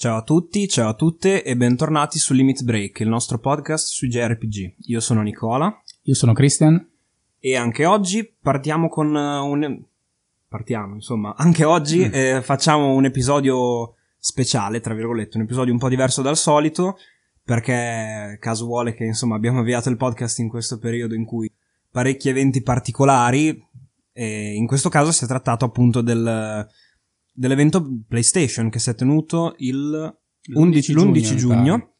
Ciao a tutti, ciao a tutte e bentornati su Limit Break, il nostro podcast sui JRPG. Io sono Nicola. Io sono Christian. E anche oggi partiamo con uh, un... Partiamo, insomma, anche oggi mm. eh, facciamo un episodio speciale, tra virgolette, un episodio un po' diverso dal solito, perché caso vuole che, insomma, abbiamo avviato il podcast in questo periodo in cui parecchi eventi particolari, e in questo caso si è trattato appunto del dell'evento PlayStation che si è tenuto il 11, l'11 giugno, giugno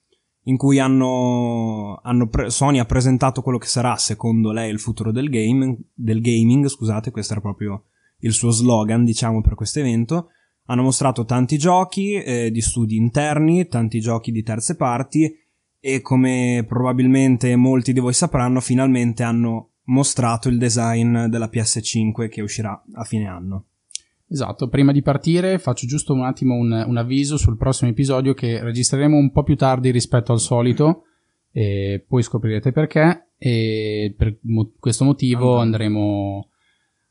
in cui hanno, hanno pre- Sony ha presentato quello che sarà secondo lei il futuro del, game, del gaming, scusate, questo era proprio il suo slogan diciamo per questo evento. Hanno mostrato tanti giochi eh, di studi interni, tanti giochi di terze parti e come probabilmente molti di voi sapranno finalmente hanno mostrato il design della PS5 che uscirà a fine anno. Esatto, prima di partire faccio giusto un attimo un, un, avviso sul prossimo episodio che registreremo un po' più tardi rispetto al solito e poi scoprirete perché e per mo- questo motivo andremo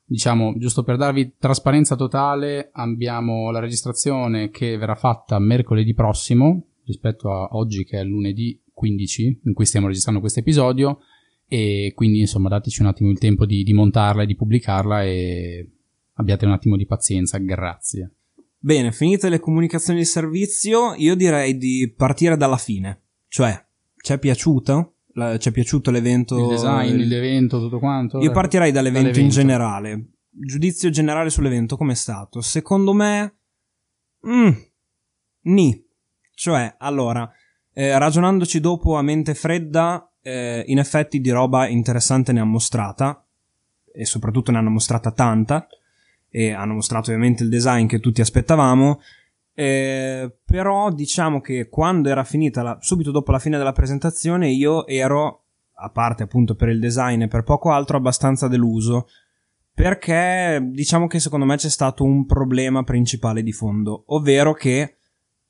diciamo giusto per darvi trasparenza totale abbiamo la registrazione che verrà fatta mercoledì prossimo rispetto a oggi che è lunedì 15 in cui stiamo registrando questo episodio e quindi insomma dateci un attimo il tempo di, di montarla e di pubblicarla e abbiate un attimo di pazienza, grazie. Bene, finite le comunicazioni di servizio, io direi di partire dalla fine. Cioè, ci è piaciuto? La, ci è piaciuto l'evento? Il design, il... l'evento, tutto quanto? Io partirei dall'evento, dall'evento, in generale. Giudizio generale sull'evento, com'è stato? Secondo me... Mm, ni. Cioè, allora, eh, ragionandoci dopo a mente fredda, eh, in effetti di roba interessante ne ha mostrata, e soprattutto ne hanno mostrata tanta e hanno mostrato ovviamente il design che tutti aspettavamo. Eh, però diciamo che quando era finita, la, subito dopo la fine della presentazione, io ero, a parte appunto per il design e per poco altro, abbastanza deluso. Perché diciamo che secondo me c'è stato un problema principale di fondo, ovvero che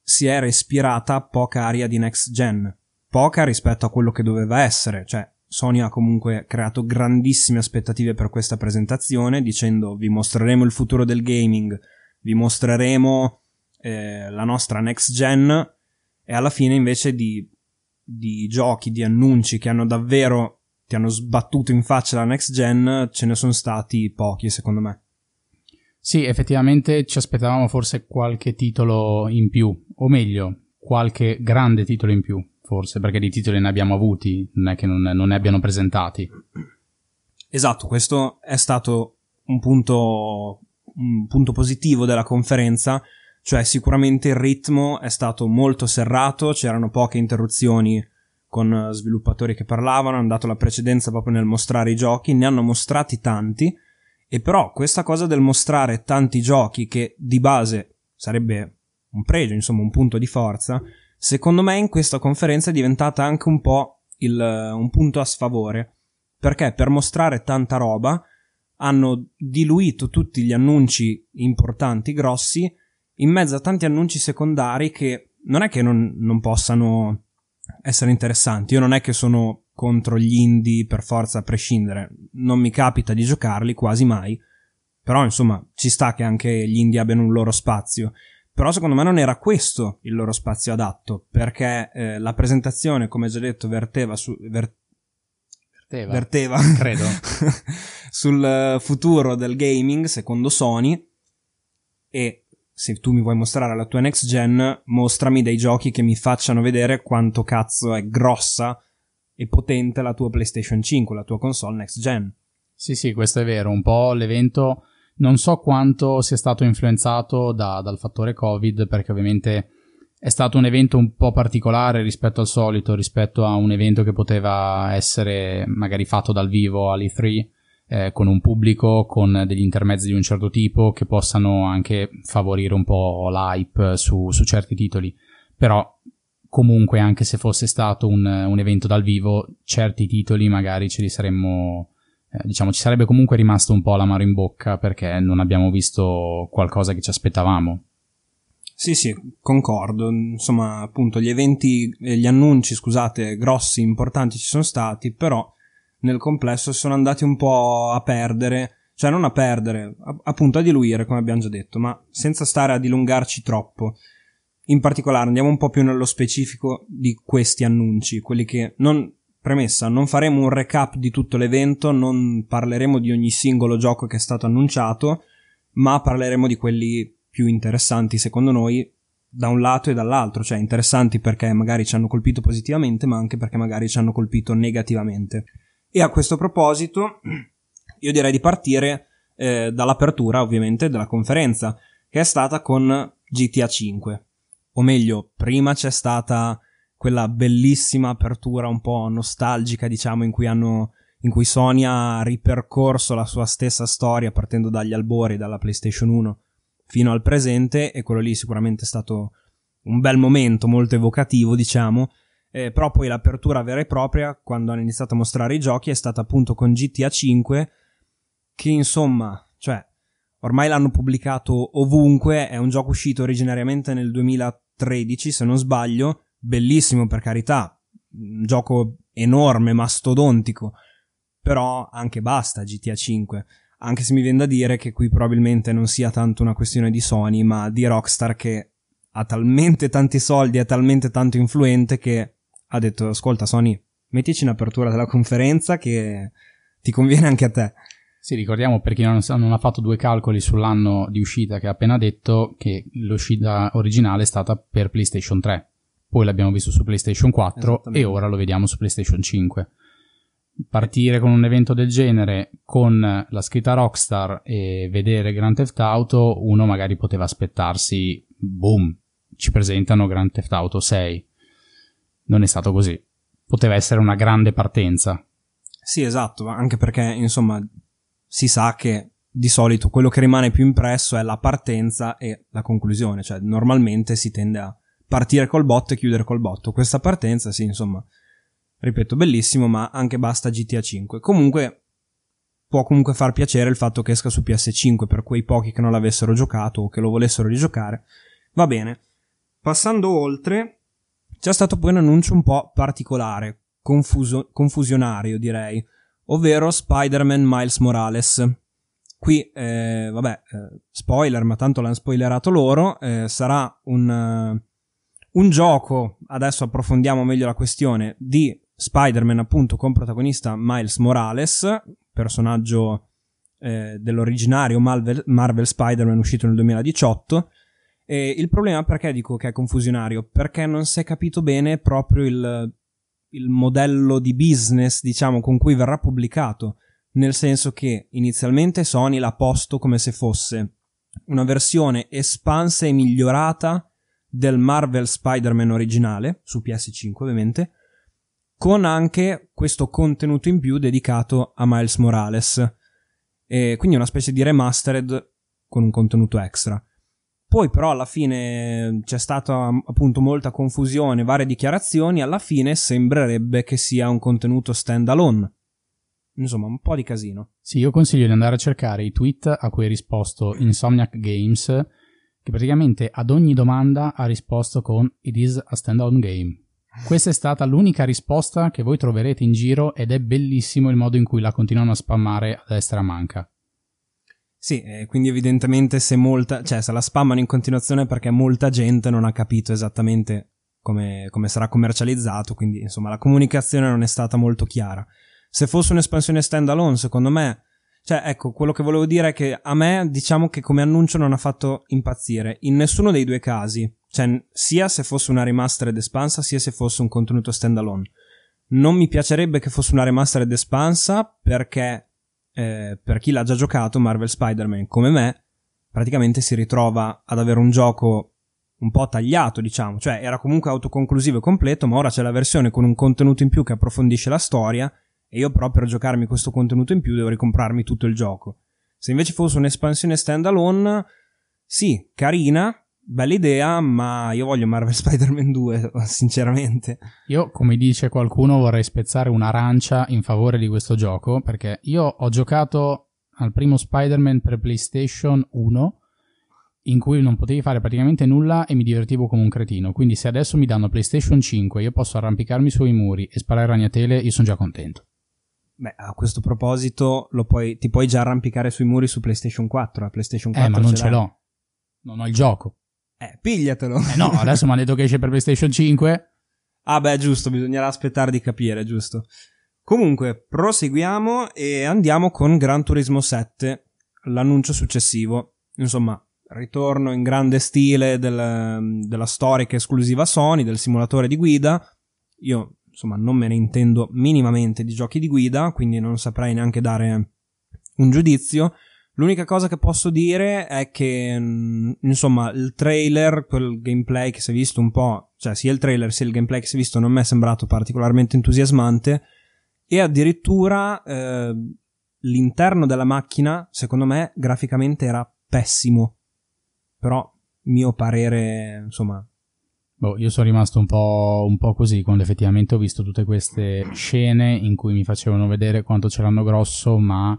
si è respirata poca aria di next gen. Poca rispetto a quello che doveva essere, cioè Sony ha comunque creato grandissime aspettative per questa presentazione dicendo vi mostreremo il futuro del gaming, vi mostreremo eh, la nostra next gen e alla fine invece di, di giochi, di annunci che hanno davvero ti hanno sbattuto in faccia la next gen ce ne sono stati pochi secondo me. Sì, effettivamente ci aspettavamo forse qualche titolo in più, o meglio, qualche grande titolo in più forse, perché di titoli ne abbiamo avuti, non è che non, non ne abbiano presentati. Esatto, questo è stato un punto, un punto positivo della conferenza, cioè sicuramente il ritmo è stato molto serrato, c'erano poche interruzioni con sviluppatori che parlavano, hanno dato la precedenza proprio nel mostrare i giochi, ne hanno mostrati tanti, e però questa cosa del mostrare tanti giochi che di base sarebbe un pregio, insomma un punto di forza, secondo me in questa conferenza è diventata anche un po' il, un punto a sfavore, perché per mostrare tanta roba hanno diluito tutti gli annunci importanti, grossi, in mezzo a tanti annunci secondari che non è che non, non possano essere interessanti, io non è che sono contro gli indie per forza a prescindere, non mi capita di giocarli quasi mai, però insomma ci sta che anche gli indie abbiano un loro spazio. Però secondo me non era questo il loro spazio adatto, perché eh, la presentazione, come già detto, verteva su... Ver- verteva, verteva credo. sul futuro del gaming, secondo Sony, e se tu mi vuoi mostrare la tua next gen, mostrami dei giochi che mi facciano vedere quanto cazzo è grossa e potente la tua PlayStation 5, la tua console next gen. Sì, sì, questo è vero. Un po' l'evento non so quanto sia stato influenzato da, dal fattore Covid, perché ovviamente è stato un evento un po' particolare rispetto al solito, rispetto a un evento che poteva essere magari fatto dal vivo all'E3, eh, con un pubblico, con degli intermezzi di un certo tipo che possano anche favorire un po' l'hype su, su certi titoli. Però comunque, anche se fosse stato un, un evento dal vivo, certi titoli magari ce li saremmo eh, diciamo ci sarebbe comunque rimasto un po' l'amaro in bocca perché non abbiamo visto qualcosa che ci aspettavamo. Sì, sì, concordo. Insomma, appunto, gli eventi, gli annunci, scusate, grossi, importanti ci sono stati, però nel complesso sono andati un po' a perdere, cioè non a perdere, appunto a diluire, come abbiamo già detto, ma senza stare a dilungarci troppo. in particolare andiamo un po' più nello specifico di questi annunci, quelli che non premessa, non faremo un recap di tutto l'evento, non parleremo di ogni singolo gioco che è stato annunciato, ma parleremo di quelli più interessanti secondo noi da un lato e dall'altro, cioè interessanti perché magari ci hanno colpito positivamente, ma anche perché magari ci hanno colpito negativamente. E a questo proposito, io direi di partire eh, dall'apertura, ovviamente, della conferenza, che è stata con GTA 5. O meglio, prima c'è stata quella bellissima apertura un po' nostalgica, diciamo, in cui hanno in cui Sony ha ripercorso la sua stessa storia partendo dagli albori dalla PlayStation 1 fino al presente e quello lì sicuramente è stato un bel momento molto evocativo diciamo. Eh, però poi l'apertura vera e propria quando hanno iniziato a mostrare i giochi è stata appunto con GTA 5 che insomma cioè ormai l'hanno pubblicato ovunque è un gioco uscito originariamente nel 2013 se non sbaglio bellissimo per carità un gioco enorme mastodontico però anche basta GTA 5 anche se mi viene da dire che qui probabilmente non sia tanto una questione di Sony, ma di Rockstar che ha talmente tanti soldi, è talmente tanto influente che ha detto, ascolta Sony, mettici in apertura della conferenza che ti conviene anche a te. Sì, ricordiamo per chi non, non, ha fatto due calcoli sull'anno di uscita che ha appena detto che l'uscita originale è stata per PlayStation 3, poi l'abbiamo visto su PlayStation 4 e ora lo vediamo su PlayStation 5 partire con un evento del genere con la scritta Rockstar e vedere Grand Theft Auto, uno magari poteva aspettarsi, boom, ci presentano Grand Theft Auto 6. Non è stato così. Poteva essere una grande partenza. Sì, esatto, anche perché, insomma, si sa che di solito quello che rimane più impresso è la partenza e la conclusione, cioè normalmente si tende a partire col botto e chiudere col botto. Questa partenza, sì, insomma, ripeto, bellissimo, ma anche basta GTA 5. Comunque, può comunque far piacere il fatto che esca su PS5 per quei pochi che non l'avessero giocato o che lo volessero rigiocare. Va bene. Passando oltre, c'è stato poi un annuncio un po' particolare, confuso, confusionario direi, ovvero Spider-Man Miles Morales. Qui, eh, vabbè, eh, spoiler, ma tanto l'hanno spoilerato loro, eh, sarà un, uh, un gioco, adesso approfondiamo meglio la questione, di Spider-Man appunto con protagonista Miles Morales, personaggio eh, dell'originario Marvel, Marvel, Spider-Man uscito nel 2018. E il problema perché dico che è confusionario? Perché non si è capito bene proprio il, il modello di business, diciamo, con cui verrà pubblicato. Nel senso che inizialmente Sony l'ha posto come se fosse una versione espansa e migliorata del Marvel Spider-Man originale, su PS5 ovviamente, con anche questo contenuto in più dedicato a Miles Morales. E quindi una specie di remastered con un contenuto extra. Poi però alla fine c'è stata appunto molta confusione, varie dichiarazioni, alla fine sembrerebbe che sia un contenuto standalone. Insomma, un po' di casino. Sì, io consiglio di andare a cercare i tweet a cui ha risposto Insomniac Games, che praticamente ad ogni domanda ha risposto con It is a standalone game. Questa è stata l'unica risposta che voi troverete in giro ed è bellissimo il modo in cui la continuano a spammare a destra manca. Sì, quindi evidentemente se molta, cioè se la spammano in continuazione perché molta gente non ha capito esattamente come, come sarà commercializzato, quindi insomma la comunicazione non è stata molto chiara. Se fosse un'espansione standalone, secondo me, cioè ecco, quello che volevo dire è che a me diciamo che come annuncio non ha fatto impazzire, in nessuno dei due casi, cioè, sia se fosse una remastered espansa, sia se fosse un contenuto standalone. Non mi piacerebbe che fosse una remastered espansa perché, eh, per chi l'ha già giocato, Marvel Spider-Man come me, praticamente si ritrova ad avere un gioco un po' tagliato, diciamo. Cioè, era comunque autoconclusivo e completo, ma ora c'è la versione con un contenuto in più che approfondisce la storia e io però per giocarmi questo contenuto in più devo ricomprarmi tutto il gioco. Se invece fosse un'espansione standalone, sì, carina, bella idea, ma io voglio Marvel Spider-Man 2, sinceramente. Io, come dice qualcuno, vorrei spezzare un'arancia in favore di questo gioco, perché io ho giocato al primo Spider-Man per PlayStation 1, in cui non potevi fare praticamente nulla e mi divertivo come un cretino. Quindi se adesso mi danno PlayStation 5 io posso arrampicarmi sui muri e sparare ragnatele, io sono già contento. Beh, a questo proposito puoi, ti puoi già arrampicare sui muri su PlayStation 4. A PlayStation 4 eh, ma non ce l'ho. Non ho il gioco. Eh, pigliatelo. Eh no, adesso mi hanno detto che esce per PlayStation 5. Ah beh, giusto, bisognerà aspettare di capire, giusto. Comunque, proseguiamo e andiamo con Gran Turismo 7, l'annuncio successivo. Insomma, ritorno in grande stile del, della storica esclusiva Sony, del simulatore di guida. Io, insomma, non me ne intendo minimamente di giochi di guida, quindi non saprei neanche dare un giudizio. L'unica cosa che posso dire è che, mm, insomma, il trailer, quel gameplay che si è visto un po', cioè sia il trailer sia il gameplay che si è visto non mi è sembrato particolarmente entusiasmante e addirittura eh, l'interno della macchina, secondo me, graficamente era pessimo. Però, mio parere, insomma, Boh, io sono rimasto un po', un po', così quando effettivamente ho visto tutte queste scene in cui mi facevano vedere quanto ce l'hanno grosso, ma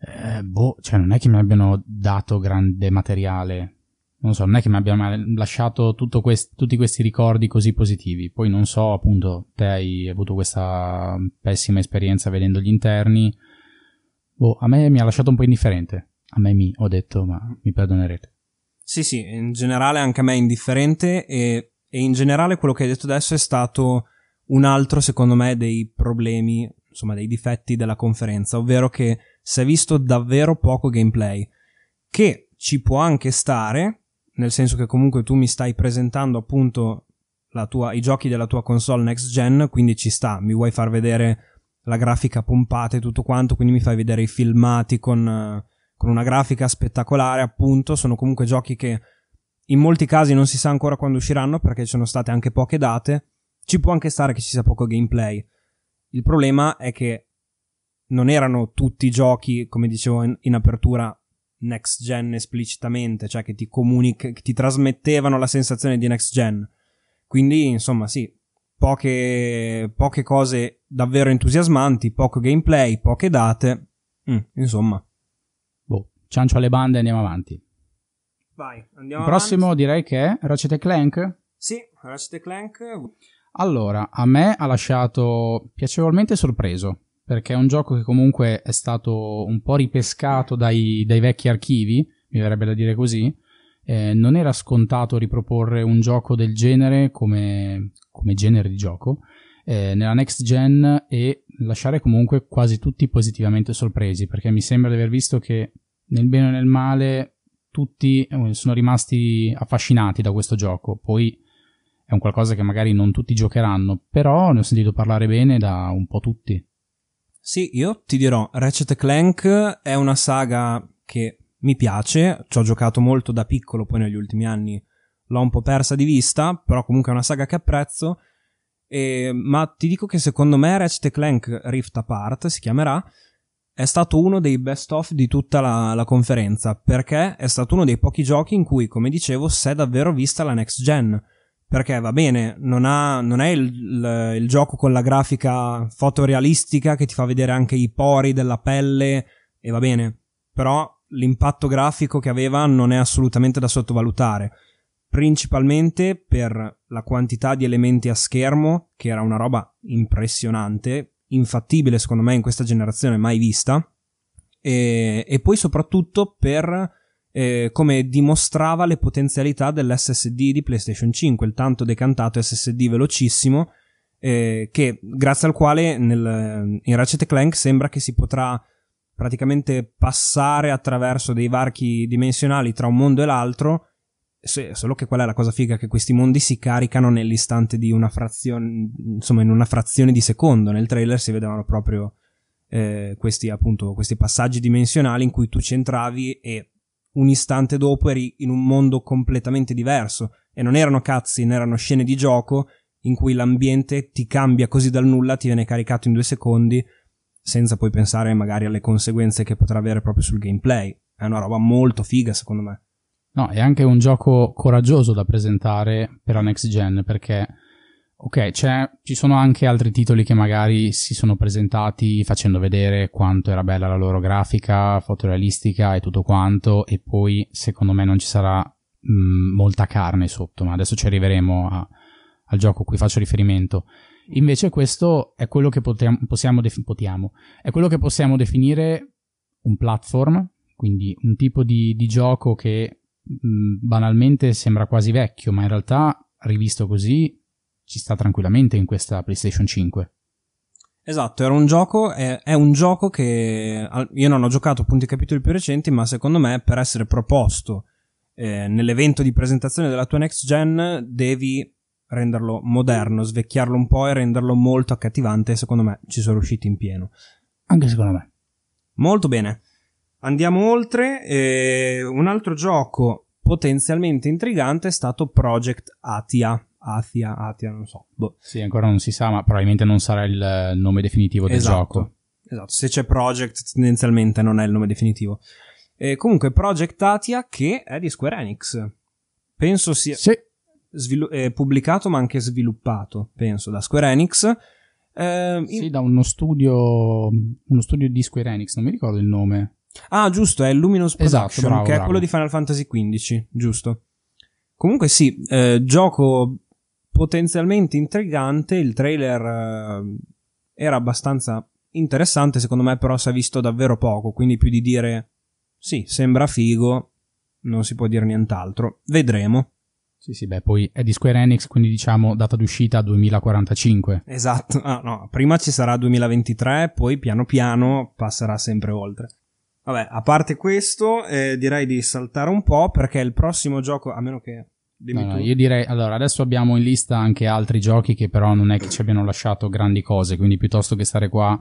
eh, boh, cioè non è che mi abbiano dato grande materiale. Non so, non è che mi abbiano lasciato quest- tutti questi ricordi così positivi. Poi non so, appunto, te hai avuto questa pessima esperienza vedendo gli interni. Boh, a me mi ha lasciato un po' indifferente. A me mi, ho detto, ma mi perdonerete. Sì, sì, in generale anche a me è indifferente e, e in generale quello che hai detto adesso è stato un altro, secondo me, dei problemi, insomma, dei difetti della conferenza, ovvero che si è visto davvero poco gameplay, che ci può anche stare, nel senso che comunque tu mi stai presentando appunto tua, i giochi della tua console next gen, quindi ci sta, mi vuoi far vedere la grafica pompata e tutto quanto, quindi mi fai vedere i filmati con, con una grafica spettacolare, appunto, sono comunque giochi che in molti casi non si sa ancora quando usciranno perché ci sono state anche poche date, ci può anche stare che ci sia poco gameplay. Il problema è che non erano tutti giochi, come dicevo in, in apertura, next gen esplicitamente, cioè che ti comunic- che ti trasmettevano la sensazione di next gen. Quindi, insomma, sì, poche, poche cose davvero entusiasmanti, poco gameplay, poche date. Mm, insomma. Ciancio alle bande e andiamo avanti. Vai, andiamo Il prossimo avanti. direi che è Ratchet Clank. Sì, Ratchet Clank. Allora, a me ha lasciato piacevolmente sorpreso perché è un gioco che comunque è stato un po' ripescato dai, dai vecchi archivi, mi verrebbe da dire così. Eh, non era scontato riproporre un gioco del genere come, come genere di gioco eh, nella next gen e lasciare comunque quasi tutti positivamente sorpresi, perché mi sembra di aver visto che nel bene o nel male tutti eh, sono rimasti affascinati da questo gioco. Poi è un qualcosa che magari non tutti giocheranno, però ne ho sentito parlare bene da un po' tutti. Sì, io ti dirò, Ratchet Clank è una saga che mi piace, ci ho giocato molto da piccolo, poi negli ultimi anni l'ho un po' persa di vista, però comunque è una saga che apprezzo. E, ma ti dico che secondo me Ratchet Clank Rift Apart si chiamerà è stato uno dei best of di tutta la, la, conferenza perché è stato uno dei pochi giochi in cui, come dicevo, si è davvero vista la next gen. Perché va bene, non, ha, non è il, il, il, gioco con la grafica fotorealistica che ti fa vedere anche i pori della pelle e va bene, però l'impatto grafico che aveva non è assolutamente da sottovalutare, principalmente per la quantità di elementi a schermo, che era una roba impressionante, infattibile secondo me in questa generazione mai vista, e, e poi soprattutto per eh, come dimostrava le potenzialità dell'SSD di PlayStation 5, il tanto decantato SSD velocissimo, eh, che grazie al quale nel, in Ratchet Clank sembra che si potrà praticamente passare attraverso dei varchi dimensionali tra un mondo e l'altro, solo che qual è la cosa figa? Che questi mondi si caricano nell'istante di una frazione, insomma in una frazione di secondo, nel trailer si vedevano proprio eh, questi appunto questi passaggi dimensionali in cui tu ci entravi e un istante dopo eri in un mondo completamente diverso e non erano cutscene, erano scene di gioco in cui l'ambiente ti cambia così dal nulla, ti viene caricato in due secondi senza poi pensare magari alle conseguenze che potrà avere proprio sul gameplay. È una roba molto figa secondo me. No, è anche un gioco coraggioso da presentare per la next gen perché Ok, ci sono anche altri titoli che magari si sono presentati facendo vedere quanto era bella la loro grafica, fotorealistica e tutto quanto, e poi secondo me non ci sarà mh, mm, molta carne sotto, ma adesso ci arriveremo a, al gioco a cui faccio riferimento. Invece questo è quello che potiamo, possiamo, defi- potiamo, è quello che possiamo definire un platform, quindi un tipo di, di gioco che banalmente sembra quasi vecchio, ma in realtà rivisto così ci sta tranquillamente in questa PlayStation 5. Esatto, era un gioco, è, è, un gioco che io non ho giocato appunto i capitoli più recenti, ma secondo me per essere proposto eh, nell'evento di presentazione della tua next gen devi renderlo moderno, svecchiarlo un po' e renderlo molto accattivante e secondo me ci sono riusciti in pieno. Anche secondo me. Molto bene. Andiamo oltre. Eh, un altro gioco potenzialmente intrigante è stato Project Atia. Atia, Atia, non so. Boh. Sì, ancora non si sa, ma probabilmente non sarà il nome definitivo del esatto, gioco. Esatto, se c'è Project tendenzialmente non è il nome definitivo. E comunque Project Atia che è di Square Enix. Penso sia sì. svilu- eh, pubblicato ma anche sviluppato, penso, da Square Enix. Eh, sì, in... da uno studio, uno studio di Square Enix, non mi ricordo il nome. Ah, giusto, è Luminous Production, esatto, bravo, che bravo. è quello di Final Fantasy XV, giusto. Comunque sì, eh, gioco potenzialmente intrigante, il trailer eh, era abbastanza interessante, secondo me però si è visto davvero poco, quindi più di dire sì, sembra figo, non si può dire nient'altro. Vedremo. Sì, sì, beh, poi è di Square Enix, quindi diciamo data d'uscita 2045. Esatto, ah, no, prima ci sarà 2023, poi piano piano passerà sempre oltre. Vabbè, a parte questo, eh, direi di saltare un po' perché il prossimo gioco, a meno che... No, no, io direi, allora, adesso abbiamo in lista anche altri giochi che però non è che ci abbiano lasciato grandi cose, quindi piuttosto che stare qua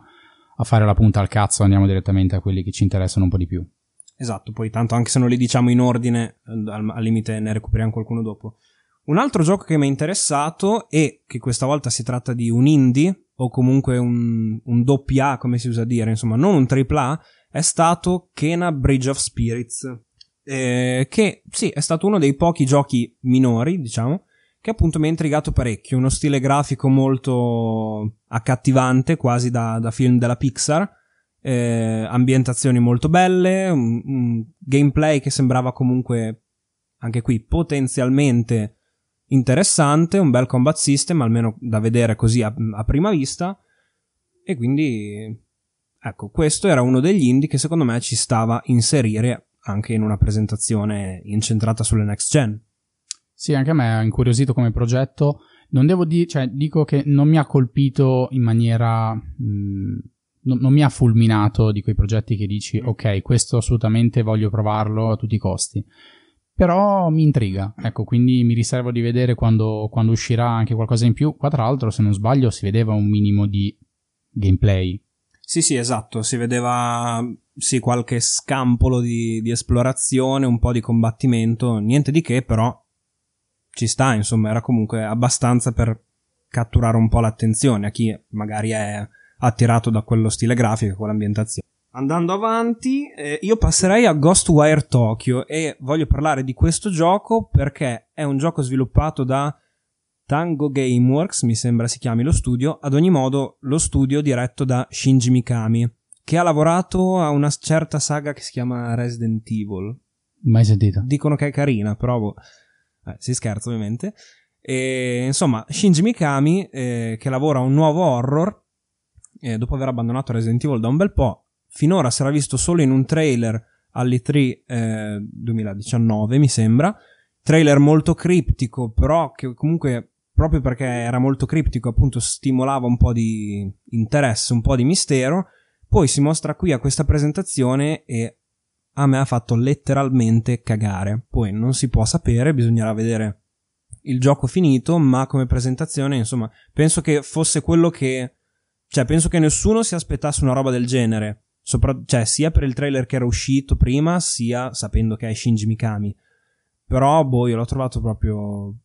a fare la punta al cazzo andiamo direttamente a quelli che ci interessano un po' di più. Esatto, poi tanto anche se non li diciamo in ordine, al, al limite ne recuperiamo qualcuno dopo. Un altro gioco che mi è interessato e che questa volta si tratta di un indie o comunque un, un doppia come si usa dire, insomma, non un AAA, è stato Kena Bridge of Spirits. Eh, che sì, è stato uno dei pochi giochi minori, diciamo, che appunto mi ha intrigato parecchio. Uno stile grafico molto accattivante, quasi da, da film della Pixar eh, ambientazioni molto belle, un, un, gameplay che sembrava comunque anche qui potenzialmente interessante, un bel combat system, almeno da vedere così a, a prima vista. E quindi, ecco, questo era uno degli indie che secondo me ci stava inserire anche in una presentazione incentrata sulle next gen. Sì, anche a me ha incuriosito come progetto. Non devo dire, cioè, dico che non mi ha colpito in maniera. Mh, non, non mi ha fulminato di quei progetti che dici, ok, questo assolutamente voglio provarlo a tutti i costi. Però mi intriga, ecco, quindi mi riservo di vedere quando, quando uscirà anche qualcosa in più. Qua, tra l'altro, se non sbaglio, si vedeva un minimo di gameplay. Sì, sì, esatto, si vedeva sì, qualche scampolo di, di esplorazione, un po' di combattimento, niente di che, però ci sta, insomma, era comunque abbastanza per catturare un po' l'attenzione a chi magari è attirato da quello stile grafico, quell'ambientazione. Andando avanti, eh, io passerei a Ghostwire Tokyo e voglio parlare di questo gioco perché è un gioco sviluppato da Tango Gameworks, mi sembra si chiami lo studio, ad ogni modo lo studio diretto da Shinji Mikami, che ha lavorato a una certa saga che si chiama Resident Evil. Mai sentita. Dicono che è carina, però boh, eh, si scherza ovviamente. E, insomma, Shinji Mikami eh, che lavora a un nuovo horror eh, dopo aver abbandonato Resident Evil da un bel po', finora era visto solo in un trailer all'E3 eh, 2019, mi sembra. Trailer molto criptico, però che comunque, proprio perché era molto criptico, appunto stimolava un po' di interesse, un po' di mistero. Poi si mostra qui a questa presentazione e a me ha fatto letteralmente cagare. Poi non si può sapere, bisognerà vedere il gioco finito, ma come presentazione, insomma, penso che fosse quello che cioè, penso che nessuno si aspettasse una roba del genere. Sopra- cioè, sia per il trailer che era uscito prima, sia sapendo che è Shinji Mikami. Però, boh, io l'ho trovato proprio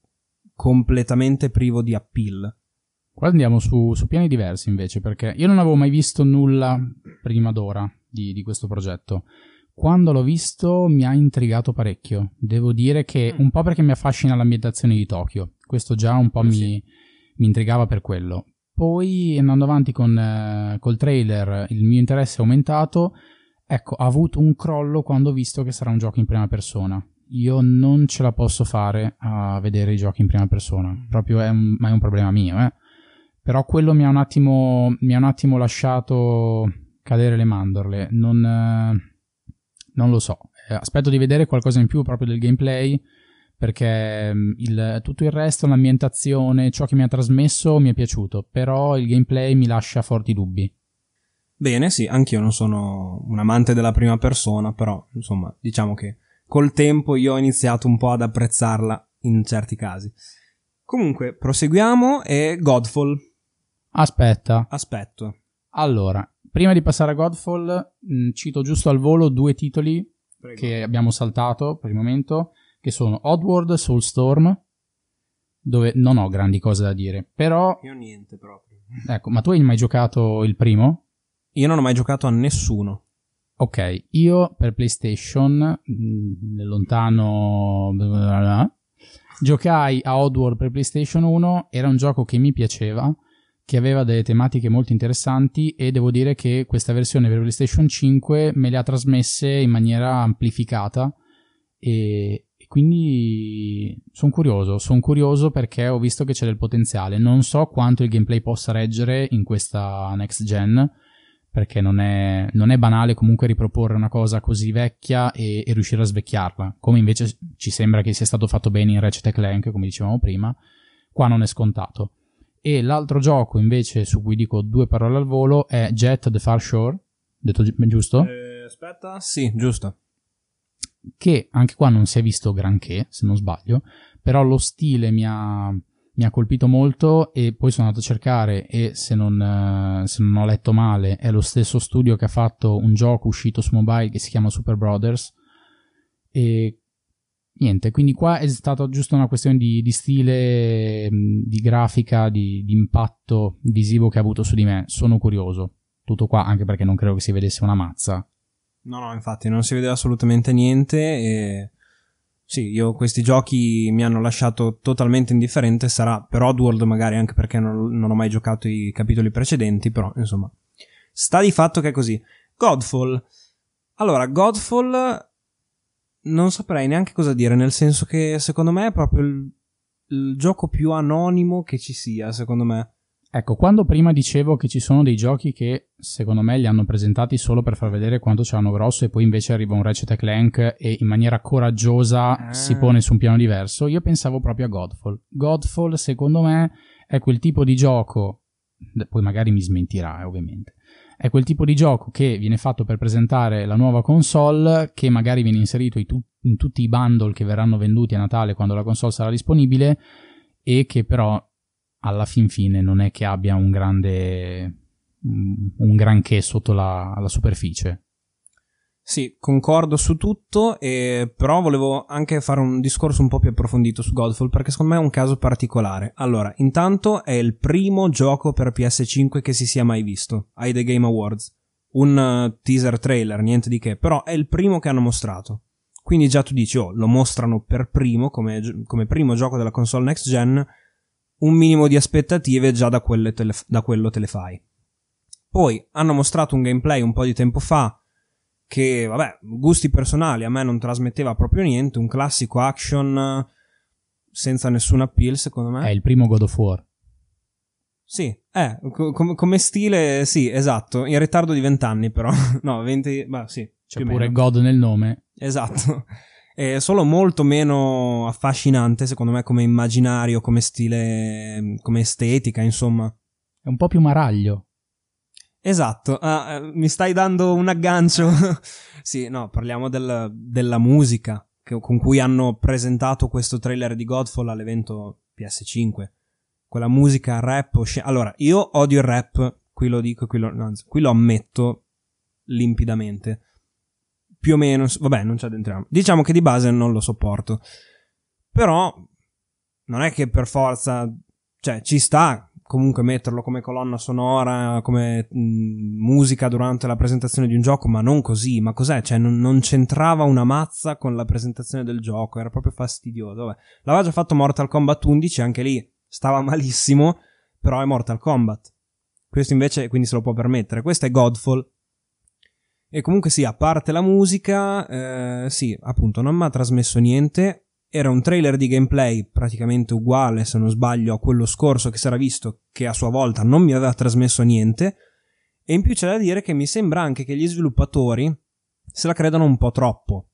completamente privo di appeal. Qua andiamo su, su, piani diversi invece, perché io non avevo mai visto nulla prima d'ora di, di, questo progetto. Quando l'ho visto mi ha intrigato parecchio. Devo dire che un po' perché mi affascina l'ambientazione di Tokyo. Questo già un po' sì. mi, mi intrigava per quello. Poi andando avanti con, eh, col trailer il mio interesse è aumentato. Ecco, ha avuto un crollo quando ho visto che sarà un gioco in prima persona. Io non ce la posso fare a vedere i giochi in prima persona. Proprio è un, ma è un problema mio, eh. Però quello mi ha un attimo, mi ha un attimo lasciato cadere le mandorle. Non, eh, non lo so. eh, aspetto di vedere qualcosa in più proprio del gameplay perché mm, il, tutto il resto, l'ambientazione, ciò che mi ha trasmesso mi è piaciuto, però il gameplay mi lascia forti dubbi. Bene, sì, anch'io non sono un amante della prima persona, però insomma, diciamo che col tempo io ho iniziato un po' ad apprezzarla in certi casi. Comunque, proseguiamo e Godfall. Aspetta. Aspetto. Allora, prima di passare a Godfall, mm, cito giusto al volo due titoli Prego. che abbiamo saltato per il momento che sono Oddworld Soulstorm, dove non ho grandi cose da dire, però... Io niente proprio. Ecco, ma tu hai mai giocato il primo? Io non ho mai giocato a nessuno. Ok, io per PlayStation, mm, nel lontano... Giocai a Oddworld per PlayStation 1, era un gioco che mi piaceva, che aveva delle tematiche molto interessanti e devo dire che questa versione per PlayStation 5 me le ha trasmesse in maniera amplificata e, quindi sono curioso, sono curioso perché ho visto che c'è del potenziale. Non so quanto il gameplay possa reggere in questa next gen, perché non è, non è banale comunque riproporre una cosa così vecchia e, e, riuscire a svecchiarla, come invece ci sembra che sia stato fatto bene in Ratchet Clank, come dicevamo prima, qua non è scontato. E l'altro gioco invece su cui dico due parole al volo è Jet the Far Shore, detto giusto? Eh, aspetta, sì, giusto che anche qua non si è visto granché, se non sbaglio, però lo stile mi ha, mi ha colpito molto e poi sono andato a cercare e se non, uh, se non, ho letto male è lo stesso studio che ha fatto un gioco uscito su mobile che si chiama Super Brothers. E niente, quindi qua è stata giusto una questione di, di stile, di grafica, di, di impatto visivo che ha avuto su di me, sono curioso. Tutto qua, anche perché non credo che si vedesse una mazza. No, no, infatti non si vede assolutamente niente e sì, io questi giochi mi hanno lasciato totalmente indifferente, sarà per Oddworld magari anche perché non, non ho mai giocato i capitoli precedenti, però insomma, sta di fatto che è così. Godfall. Allora, Godfall non saprei neanche cosa dire, nel senso che secondo me è proprio il, il gioco più anonimo che ci sia, secondo me. Ecco, quando prima dicevo che ci sono dei giochi che secondo me li hanno presentati solo per far vedere quanto ce l'hanno grosso e poi invece arriva un Ratchet Clank e in maniera coraggiosa ah. si pone su un piano diverso, io pensavo proprio a Godfall. Godfall secondo me è quel tipo di gioco, poi magari mi smentirà eh, ovviamente, è quel tipo di gioco che viene fatto per presentare la nuova console che magari viene inserito in, tu- in tutti i bundle che verranno venduti a Natale quando la console sarà disponibile e che però alla fin fine non è che abbia un grande un granché sotto la, la superficie. Sì, concordo su tutto, e, però volevo anche fare un discorso un po' più approfondito su Godfall perché secondo me è un caso particolare. Allora, intanto è il primo gioco per PS5 che si sia mai visto ai The Game Awards. Un uh, teaser trailer, niente di che, però è il primo che hanno mostrato. Quindi già tu dici, oh, lo mostrano per primo, come, come primo gioco della console next gen, un minimo di aspettative già da, te le, da quello te le fai. Poi hanno mostrato un gameplay un po' di tempo fa che, vabbè, gusti personali, a me non trasmetteva proprio niente, un classico action senza nessun appeal, secondo me. È il primo God of War. Sì, eh, com- come stile, sì, esatto, in ritardo di 20 anni però. no, 20, beh, sì. C'è pure. God nel nome. Esatto. È solo molto meno affascinante, secondo me, come immaginario, come stile, come estetica, insomma. È un po' più maraglio. Esatto, ah, eh, mi stai dando un aggancio. sì, no, parliamo del, della musica che, con cui hanno presentato questo trailer di Godfall all'evento PS5. Quella musica rap. Osc- allora, io odio il rap, qui lo dico, qui lo, anzi, qui lo ammetto limpidamente più o meno, vabbè, non ci addentriamo. Diciamo che di base non lo sopporto. Però non è che per forza, cioè ci sta comunque metterlo come colonna sonora, come musica durante la presentazione di un gioco, ma non così. Ma cos'è? Cioè, non, non, c'entrava una mazza con la presentazione del gioco, era proprio fastidioso. Vabbè. L'aveva già fatto Mortal Kombat 11, anche lì stava malissimo, però è Mortal Kombat. Questo invece, quindi se lo può permettere. Questo è Godfall, e comunque sì, a parte la musica, eh, sì, appunto, non mi ha trasmesso niente. Era un trailer di gameplay praticamente uguale, se non sbaglio, a quello scorso che si era visto, che a sua volta non mi aveva trasmesso niente. E in più c'è da dire che mi sembra anche che gli sviluppatori se la credano un po' troppo.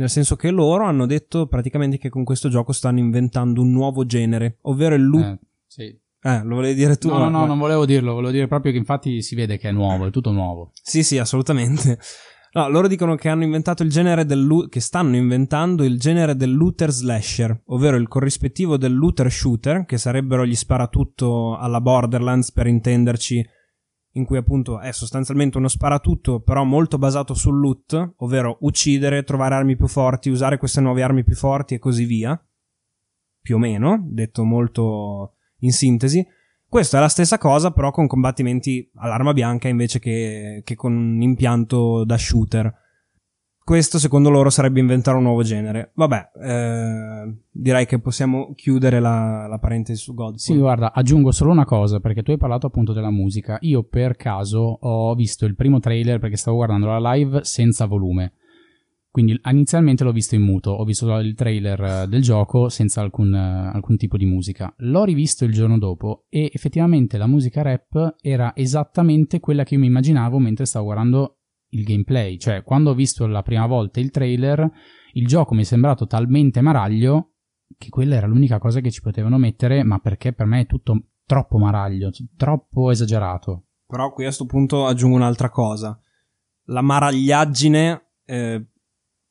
nel senso che loro hanno detto praticamente che con questo gioco stanno inventando un nuovo genere, ovvero il loot. Eh, sì. Eh, lo volevi dire tu? No, no, no, non volevo dirlo, volevo dire proprio che infatti si vede che è nuovo, è tutto nuovo. Sì, sì, assolutamente. No, loro dicono che hanno inventato il genere del che stanno inventando il genere del looter slasher, ovvero il corrispettivo del looter shooter, che sarebbero gli sparatutto alla Borderlands per intenderci, in cui appunto è sostanzialmente uno sparatutto, però molto basato sul loot, ovvero uccidere, trovare armi più forti, usare queste nuove armi più forti e così via. Più o meno, detto molto in sintesi. Questo è la stessa cosa, però con combattimenti all'arma bianca invece che, che con un impianto da shooter. Questo secondo loro sarebbe inventare un nuovo genere. Vabbè, eh, direi che possiamo chiudere la, la parentesi su Godfall. Sì, guarda, aggiungo solo una cosa, perché tu hai parlato appunto della musica. Io per caso ho visto il primo trailer perché stavo guardando la live senza volume. Quindi inizialmente l'ho visto in muto, ho visto il trailer eh, del gioco senza alcun, uh, alcun, tipo di musica. L'ho rivisto il giorno dopo e effettivamente la musica rap era esattamente quella che io mi immaginavo mentre stavo guardando il gameplay. Cioè, quando ho visto la prima volta il trailer, il gioco mi è sembrato talmente maraglio che quella era l'unica cosa che ci potevano mettere, ma perché per me è tutto troppo maraglio, troppo esagerato. Però qui a questo punto aggiungo un'altra cosa. La maragliaggine... Eh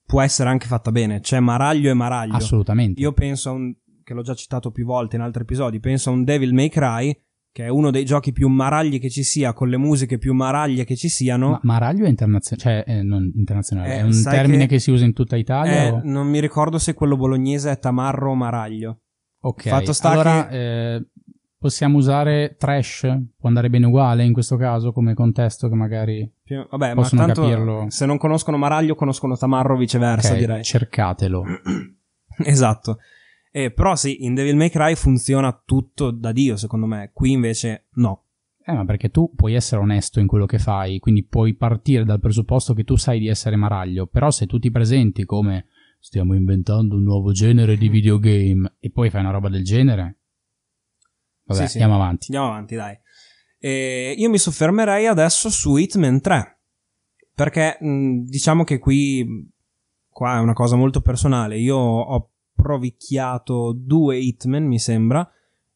può essere anche fatta bene. C'è Maraglio e Maraglio. Assolutamente. Io penso a un, che l'ho già citato più volte in altri episodi, penso a un Devil May Cry, che è uno dei giochi più maragli che ci sia, con le musiche più maraglie che ci siano. Ma maraglio è internazionale, cioè, eh, non internazionale, eh, è un termine che... che... si usa in tutta Italia? Eh, o... Non mi ricordo se quello bolognese è tamarro o maraglio. Ok, Fatto sta allora che... Eh, possiamo usare trash, può andare bene uguale in questo caso come contesto che magari Vabbè, possono ma tanto capirlo. Se non conoscono Maraglio, conoscono Tamarro, viceversa, okay, direi. Cercatelo. esatto. Eh, però sì, in Devil May Cry funziona tutto da Dio, secondo me. Qui invece no. Eh, ma perché tu puoi essere onesto in quello che fai, quindi puoi partire dal presupposto che tu sai di essere Maraglio, però se tu ti presenti come stiamo inventando un nuovo genere di videogame e poi fai una roba del genere, Vabbè, sì, andiamo avanti. Andiamo avanti, dai. E io mi soffermerei adesso su Hitman 3. Perché diciamo che qui, qua è una cosa molto personale. Io ho provicchiato due Hitman, mi sembra,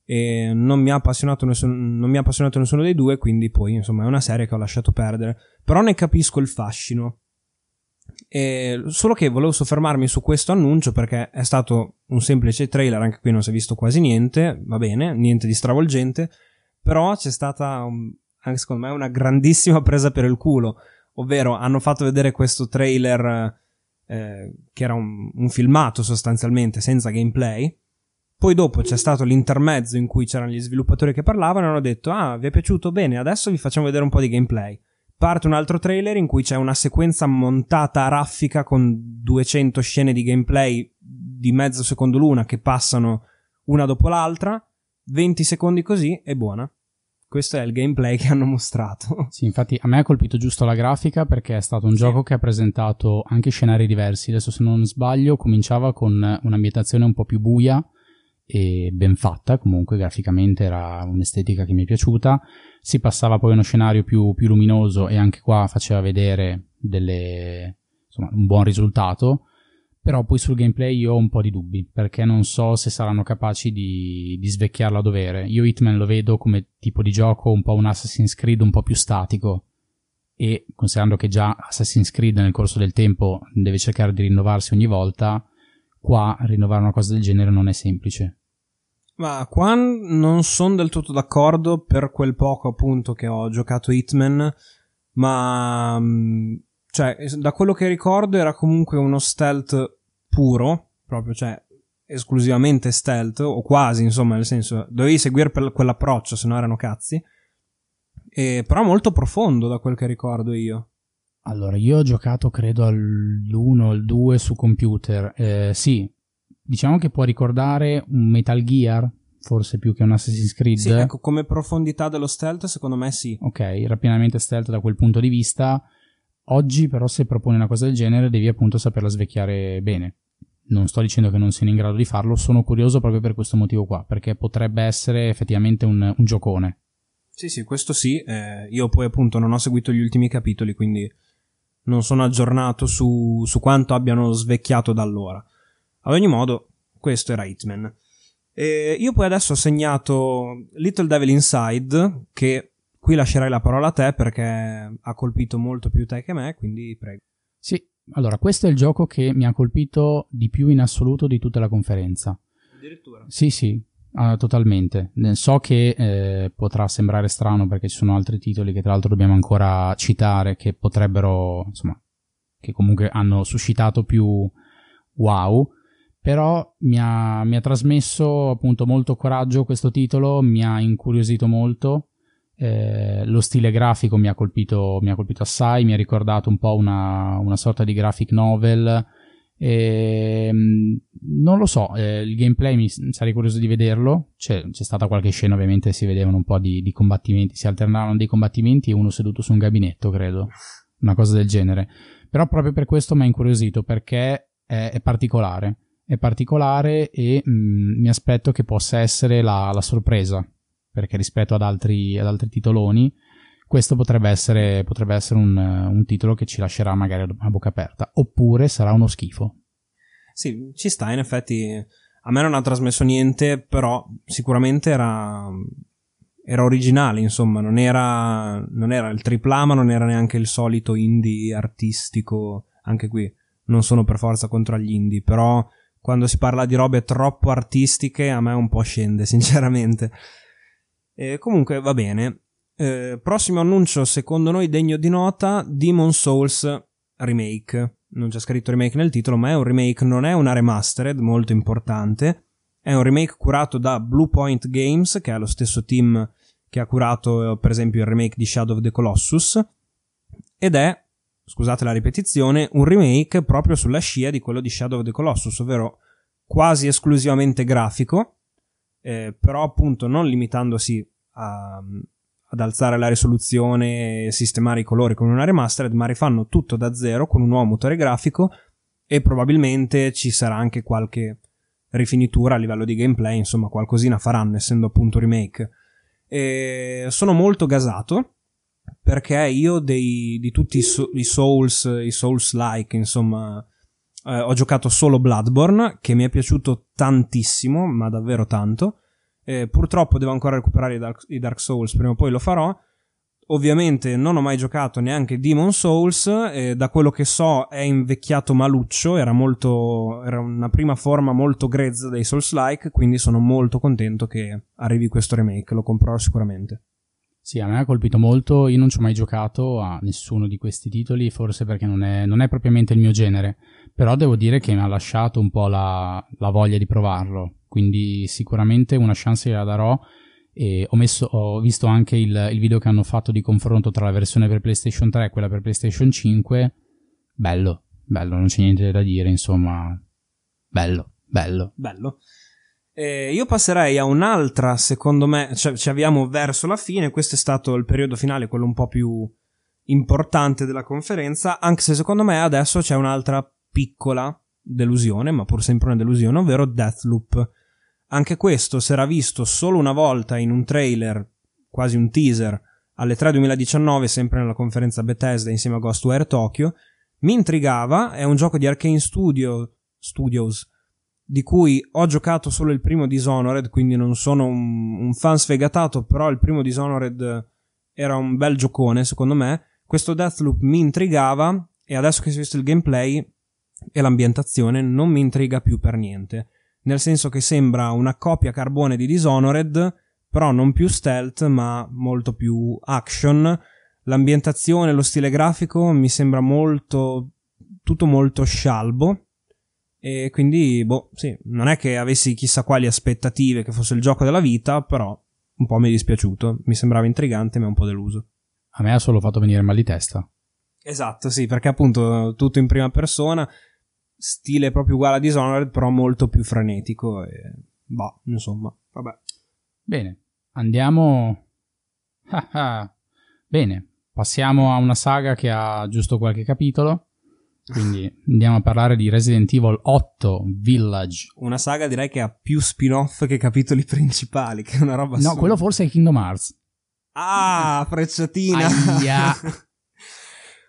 e non mi ha appassionato, nessun, non mi ha appassionato nessuno dei due, quindi poi insomma è una serie che ho lasciato perdere. Però ne capisco il fascino. E solo che volevo soffermarmi su questo annuncio perché è stato un semplice trailer, anche qui non si è visto quasi niente, va bene, niente di stravolgente, però c'è stata, anche secondo me, una grandissima presa per il culo, ovvero hanno fatto vedere questo trailer eh, che era un, un filmato sostanzialmente senza gameplay, poi dopo c'è stato l'intermezzo in cui c'erano gli sviluppatori che parlavano e hanno detto ah vi è piaciuto bene adesso vi facciamo vedere un po' di gameplay. Parte un altro trailer in cui c'è una sequenza montata a raffica con 200 scene di gameplay di mezzo secondo l'una che passano una dopo l'altra, 20 secondi così e buona. Questo è il gameplay che hanno mostrato. Sì, infatti a me ha colpito giusto la grafica perché è stato un sì. gioco che ha presentato anche scenari diversi. Adesso se non sbaglio cominciava con un'ambientazione un po' più buia e ben fatta, comunque graficamente era un'estetica che mi è piaciuta si passava poi a uno scenario più, più luminoso e anche qua faceva vedere delle, insomma, un buon risultato. Però poi sul gameplay io ho un po' di dubbi, perché non so se saranno capaci di, di svecchiarlo a dovere. Io Hitman lo vedo come tipo di gioco un po' un Assassin's Creed un po' più statico. E considerando che già Assassin's Creed nel corso del tempo deve cercare di rinnovarsi ogni volta, qua rinnovare una cosa del genere non è semplice. Ma qua non sono del tutto d'accordo per quel poco appunto che ho giocato Hitman, ma mm, cioè da quello che ricordo era comunque uno stealth puro, proprio cioè esclusivamente stealth o quasi, insomma, nel senso dovevi seguire per quell'approccio, se no erano cazzi. E, però molto profondo da quel che ricordo io. Allora, io ho giocato credo all'1 o al 2 su computer. Eh, sì, diciamo che può ricordare un Metal Gear, forse più che un Assassin's Creed. Sì, ecco, come profondità dello stealth, secondo me sì. Ok, rapidamente stealth da quel punto di vista. Oggi, però, se proponi una cosa del genere, devi appunto saperla svecchiare bene. Non sto dicendo che non siano in grado di farlo, sono curioso proprio per questo motivo qua, perché potrebbe essere effettivamente un, un giocone. Sì, sì, questo sì. Eh, io poi appunto non ho seguito gli ultimi capitoli, quindi non sono aggiornato su, su quanto abbiano svecchiato da allora. Ad ogni modo, questo era Hitman. E io poi adesso ho segnato Little Devil Inside, che qui lascerai la parola a te perché ha colpito molto più te che me, quindi prego. Sì, allora questo è il gioco che mi ha colpito di più in assoluto di tutta la conferenza. Addirittura? Sì, sì, uh, totalmente. So che eh, potrà sembrare strano perché ci sono altri titoli che tra l'altro dobbiamo ancora citare che potrebbero, insomma, che comunque hanno suscitato più wow però mi ha, mi ha, trasmesso appunto molto coraggio questo titolo, mi ha incuriosito molto, eh, lo stile grafico mi ha, colpito, mi ha colpito assai, mi ha ricordato un po' una, una sorta di graphic novel, e, ehm, non lo so, eh, il gameplay mi sarei curioso di vederlo, c'è, c'è, stata qualche scena ovviamente, si vedevano un po' di, di combattimenti, si alternavano dei combattimenti e uno seduto su un gabinetto credo, una cosa del genere, però proprio per questo mi ha incuriosito perché è, è particolare. È particolare e mh, mm, mi aspetto che possa essere la, la sorpresa, perché rispetto ad altri, ad altri titoloni questo potrebbe essere, potrebbe essere un, un, titolo che ci lascerà magari a bocca aperta, oppure sarà uno schifo. Sì, ci sta, in effetti a me non ha trasmesso niente, però sicuramente era, era originale, insomma, non era, non era il tripla, ma non era neanche il solito indie artistico, anche qui non sono per forza contro gli indie, però quando si parla di robe troppo artistiche a me un po' scende, sinceramente. E comunque va bene. Eh, prossimo annuncio, secondo noi degno di nota, Demon Souls Remake. Non c'è scritto remake nel titolo, ma è un remake, non è una remastered, molto importante. È un remake curato da Bluepoint Games, che è lo stesso team che ha curato, per esempio, il remake di Shadow of the Colossus. Ed è scusate la ripetizione, un remake proprio sulla scia di quello di Shadow of the Colossus, ovvero quasi esclusivamente grafico, eh, però appunto non limitandosi a, ad alzare la risoluzione e sistemare i colori con una remastered, ma rifanno tutto da zero con un nuovo motore grafico e probabilmente ci sarà anche qualche rifinitura a livello di gameplay, insomma qualcosina faranno essendo appunto remake. E sono molto gasato perché io dei, di tutti i, so, i Souls, i Souls-like, insomma, eh, ho giocato solo Bloodborne, che mi è piaciuto tantissimo, ma davvero tanto. Eh, purtroppo devo ancora recuperare i Dark, i Dark, Souls, prima o poi lo farò. Ovviamente non ho mai giocato neanche Demon Souls, eh, da quello che so è invecchiato maluccio, era, molto, era una prima forma molto grezza dei Souls-like, quindi sono molto contento che arrivi questo remake, lo comprerò sicuramente. Sì, a me ha colpito molto, io non ci ho mai giocato a nessuno di questi titoli, forse perché non è, non è propriamente il mio genere, però devo dire che mi ha lasciato un po' la, la voglia di provarlo, quindi sicuramente una chance gliela darò. E ho, messo, ho visto anche il, il, video che hanno fatto di confronto tra la versione per PlayStation 3 e quella per PlayStation 5, bello, bello, non c'è niente da dire, insomma, bello, bello. Bello. Eh, io passerei a un'altra, secondo me, cioè, ci avviamo verso la fine, questo è stato il periodo finale, quello un po' più importante della conferenza, anche se secondo me adesso c'è un'altra piccola delusione, ma pur sempre una delusione, ovvero Deathloop. Anche questo si era visto solo una volta in un trailer, quasi un teaser, alle 3 2019, sempre nella conferenza Bethesda insieme a Ghostwire Tokyo. Mi intrigava, è un gioco di Arkane Studio, Studios, di cui ho giocato solo il primo Dishonored, quindi non sono un, un fan sfegatato, però il primo Dishonored era un bel giocone, secondo me. Questo Deathloop mi intrigava e adesso che si è visto il gameplay e l'ambientazione non mi intriga più per niente. Nel senso che sembra una copia carbone di Dishonored, però non più stealth, ma molto più action. L'ambientazione, lo stile grafico mi sembra molto tutto molto scialbo e quindi, boh, sì, non è che avessi chissà quali aspettative che fosse il gioco della vita, però un po' mi è dispiaciuto. Mi sembrava intrigante, ma un po' deluso. A me ha solo fatto venire mal di testa. Esatto, sì, perché appunto tutto in prima persona, stile proprio uguale a Dishonored, però molto più frenetico e... Bah, insomma, vabbè. Bene, andiamo... Bene, passiamo a una saga che ha giusto qualche capitolo quindi andiamo a parlare di Resident Evil 8 Village. Una saga direi che ha più spin-off che capitoli principali, che è una roba No, quello forse è Kingdom Hearts. Ah, frecciatina.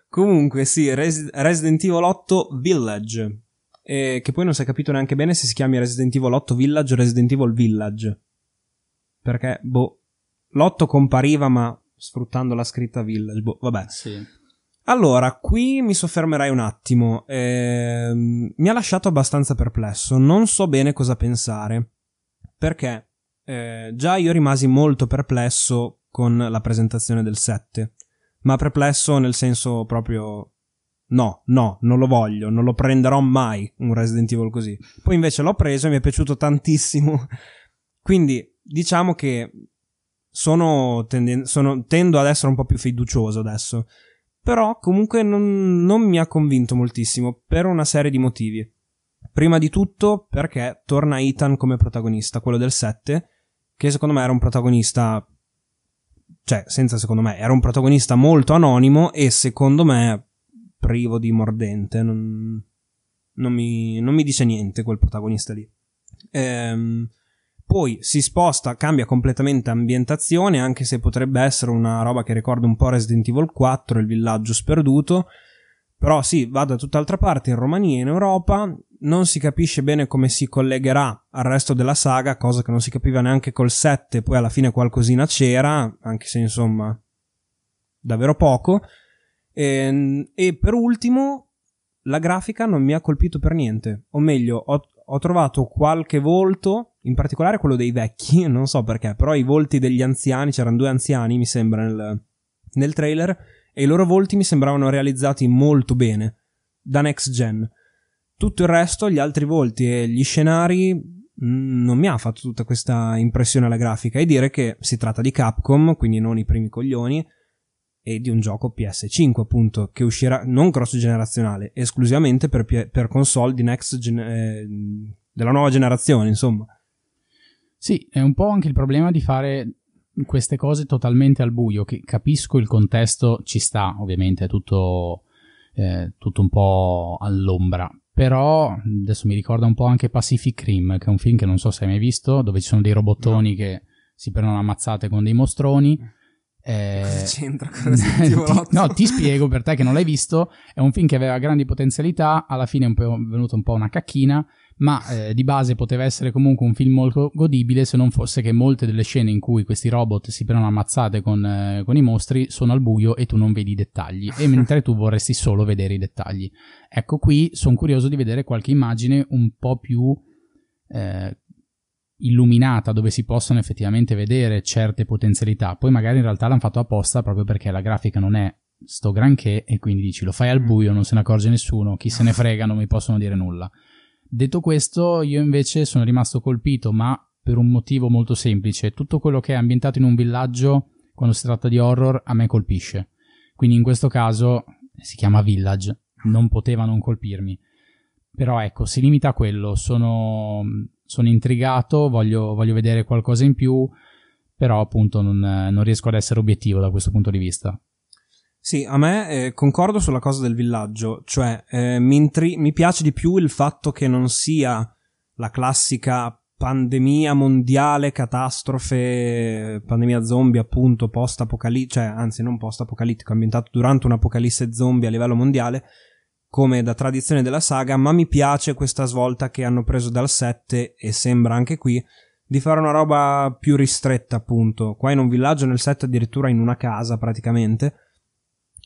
Comunque, sì, Res- Resident Evil 8 Village. Eh, che poi non si è capito neanche bene se si chiami Resident Evil 8 Village o Resident Evil Village. Perché, boh, l'8 compariva ma sfruttando la scritta Village, boh, vabbè. Sì. Allora, qui mi soffermerei un attimo. Eh, mi ha lasciato abbastanza perplesso. Non so bene cosa pensare. Perché eh, già io rimasi molto perplesso con la presentazione del 7. Ma perplesso nel senso proprio. No, no, non lo voglio, non lo prenderò mai un Resident Evil così. Poi invece l'ho preso e mi è piaciuto tantissimo. Quindi diciamo che sono, tenden- sono tendo ad essere un po' più fiducioso adesso. Però comunque non, non mi ha convinto moltissimo per una serie di motivi. Prima di tutto perché torna Ethan come protagonista, quello del 7, che secondo me era un protagonista cioè, senza secondo me, era un protagonista molto anonimo e secondo me privo di mordente. Non, non, mi, non mi, dice niente quel protagonista lì. Ehm, poi si sposta, cambia completamente ambientazione, anche se potrebbe essere una roba che ricorda un po' Resident Evil 4, il villaggio sperduto. Però sì, va da tutt'altra parte, in Romania, in Europa, non si capisce bene come si collegherà al resto della saga, cosa che non si capiva neanche col 7, poi alla fine qualcosina c'era, anche se insomma davvero poco. E, ehm, e per ultimo, la grafica non mi ha colpito per niente, o meglio, ho, ho trovato qualche volto, in particolare quello dei vecchi, non so perché, però i volti degli anziani, c'erano due anziani mi sembra nel, nel trailer, e i loro volti mi sembravano realizzati molto bene, da next gen. Tutto il resto, gli altri volti e gli scenari, mm, non mi ha fatto tutta questa impressione alla grafica e dire che si tratta di Capcom, quindi non i primi coglioni, e di un gioco PS5 appunto che uscirà non cross generazionale, esclusivamente per, per console di next gen- eh, della nuova generazione, insomma. Sì, è un po' anche il problema di fare queste cose totalmente al buio, che capisco il contesto, ci sta, ovviamente, è tutto, eh, tutto un po' all'ombra. Però adesso mi ricorda un po' anche Pacific Rim, che è un film che non so se hai mai visto, dove ci sono dei robottoni no. che si prendono ammazzate con dei mostroni. Eh, Cosa c'entra con ti, No, ti spiego per te che non l'hai visto. È un film che aveva grandi potenzialità, alla fine è venuto un po' una cacchina ma eh, di base poteva essere comunque un film molto godibile se non fosse che molte delle scene in cui questi robot si prendono ammazzate con, eh, con i mostri sono al buio e tu non vedi i dettagli, e mentre tu vorresti solo vedere i dettagli. Ecco, qui sono curioso di vedere qualche immagine un po' più eh, illuminata dove si possono effettivamente vedere certe potenzialità. Poi magari in realtà l'hanno fatto apposta proprio perché la grafica non è sto granché e quindi dici lo fai al buio, non se ne accorge nessuno, chi se ne frega, non mi possono dire nulla. Detto questo, io invece sono rimasto colpito, ma per un motivo molto semplice. Tutto quello che è ambientato in un villaggio, quando si tratta di horror, a me colpisce. Quindi in questo caso si chiama Village, non poteva non colpirmi. Però ecco, si limita a quello. Sono, sono intrigato, voglio, voglio, vedere qualcosa in più, però appunto non, non riesco ad essere obiettivo da questo punto di vista. Sì, a me eh, concordo sulla cosa del villaggio, cioè eh, mi, intri- mi piace di più il fatto che non sia la classica pandemia mondiale, catastrofe, pandemia zombie appunto, post-apocalittico, cioè anzi non post-apocalittico, ambientato durante un'apocalisse zombie a livello mondiale, come da tradizione della saga, ma mi piace questa svolta che hanno preso dal 7 e sembra anche qui di fare una roba più ristretta appunto, qua in un villaggio nel 7 addirittura in una casa praticamente,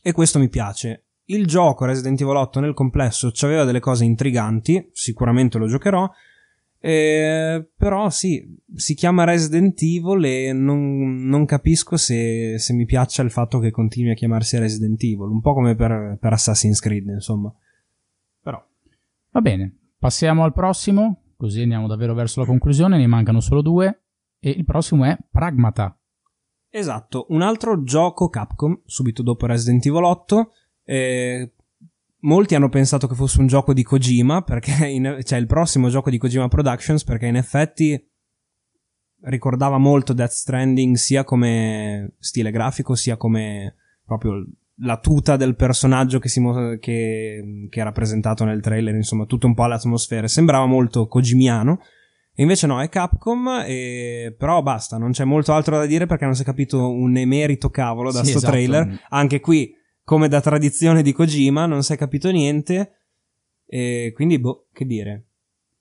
e questo mi piace. Il gioco Resident Evil 8 nel complesso aveva delle cose intriganti, sicuramente lo giocherò, eh, però sì, si chiama Resident Evil e non, non capisco se, se, mi piaccia il fatto che continui a chiamarsi Resident Evil, un po' come per, per Assassin's Creed, insomma. Però. Va bene, passiamo al prossimo, così andiamo davvero verso la conclusione, ne mancano solo due, e il prossimo è Pragmata. Esatto, un altro gioco Capcom, subito dopo Resident Evil 8. Eh, molti hanno pensato che fosse un gioco di Kojima, perché in, cioè il prossimo gioco di Kojima Productions, perché in effetti ricordava molto Death Stranding sia come stile grafico, sia come proprio la tuta del personaggio che, si, che, che è rappresentato nel trailer, insomma, tutto un po' l'atmosfera. Sembrava molto Kojimiano. Invece no, è Capcom, e... però basta, non c'è molto altro da dire perché non si è capito un emerito cavolo da sì, sto esatto. trailer. Anche qui come da tradizione di Kojima, non si è capito niente. E quindi, boh, che dire.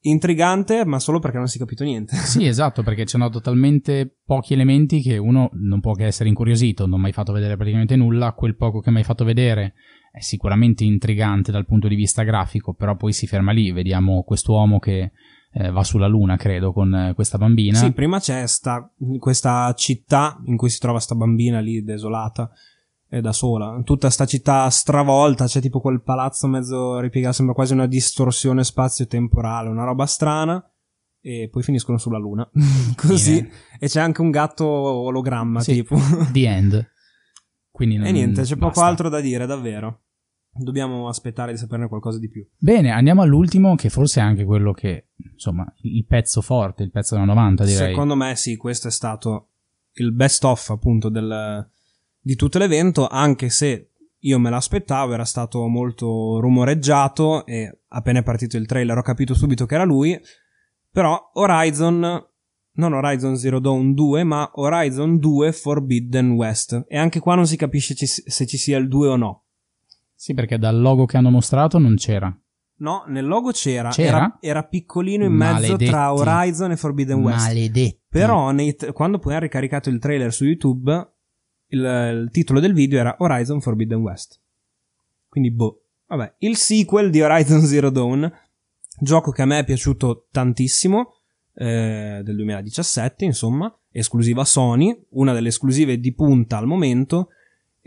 Intrigante, ma solo perché non si è capito niente. Sì, esatto, perché c'erano talmente pochi elementi che uno non può che essere incuriosito, non ho mai fatto vedere praticamente nulla, quel poco che mi hai fatto vedere è sicuramente intrigante dal punto di vista grafico, però poi si ferma lì, vediamo quest'uomo che eh, va sulla luna, credo, con eh, questa bambina. Sì, prima c'è sta, questa città in cui si trova sta bambina lì desolata e da sola. Tutta sta città stravolta, c'è tipo quel palazzo mezzo ripiegato, sembra quasi una distorsione spazio-temporale, una roba strana. E poi finiscono sulla luna. Così. Fine. E c'è anche un gatto ologramma, sì, tipo. The end. Quindi non, e niente, c'è basta. poco altro da dire, davvero. Dobbiamo aspettare di saperne qualcosa di più. Bene, andiamo all'ultimo, che forse è anche quello che, insomma, il pezzo forte, il pezzo da 90, direi. Secondo me, sì, questo è stato il best of, appunto, del, di tutto l'evento, anche se io me l'aspettavo, era stato molto rumoreggiato e appena è partito il trailer ho capito subito che era lui. Però Horizon, non Horizon Zero Dawn 2, ma Horizon 2 Forbidden West. E anche qua non si capisce ci, se ci sia il 2 o no. Sì, perché dal logo che hanno mostrato non c'era. No, nel logo c'era. c'era? Era, era piccolino in mezzo Maledetti. tra Horizon e Forbidden West. Maledetti. Però nei, quando poi ha ricaricato il trailer su YouTube, il, il, titolo del video era Horizon Forbidden West. Quindi, boh. Vabbè, il sequel di Horizon Zero Dawn, gioco che a me è piaciuto tantissimo, eh, del 2017, insomma, esclusiva Sony, una delle esclusive di punta al momento,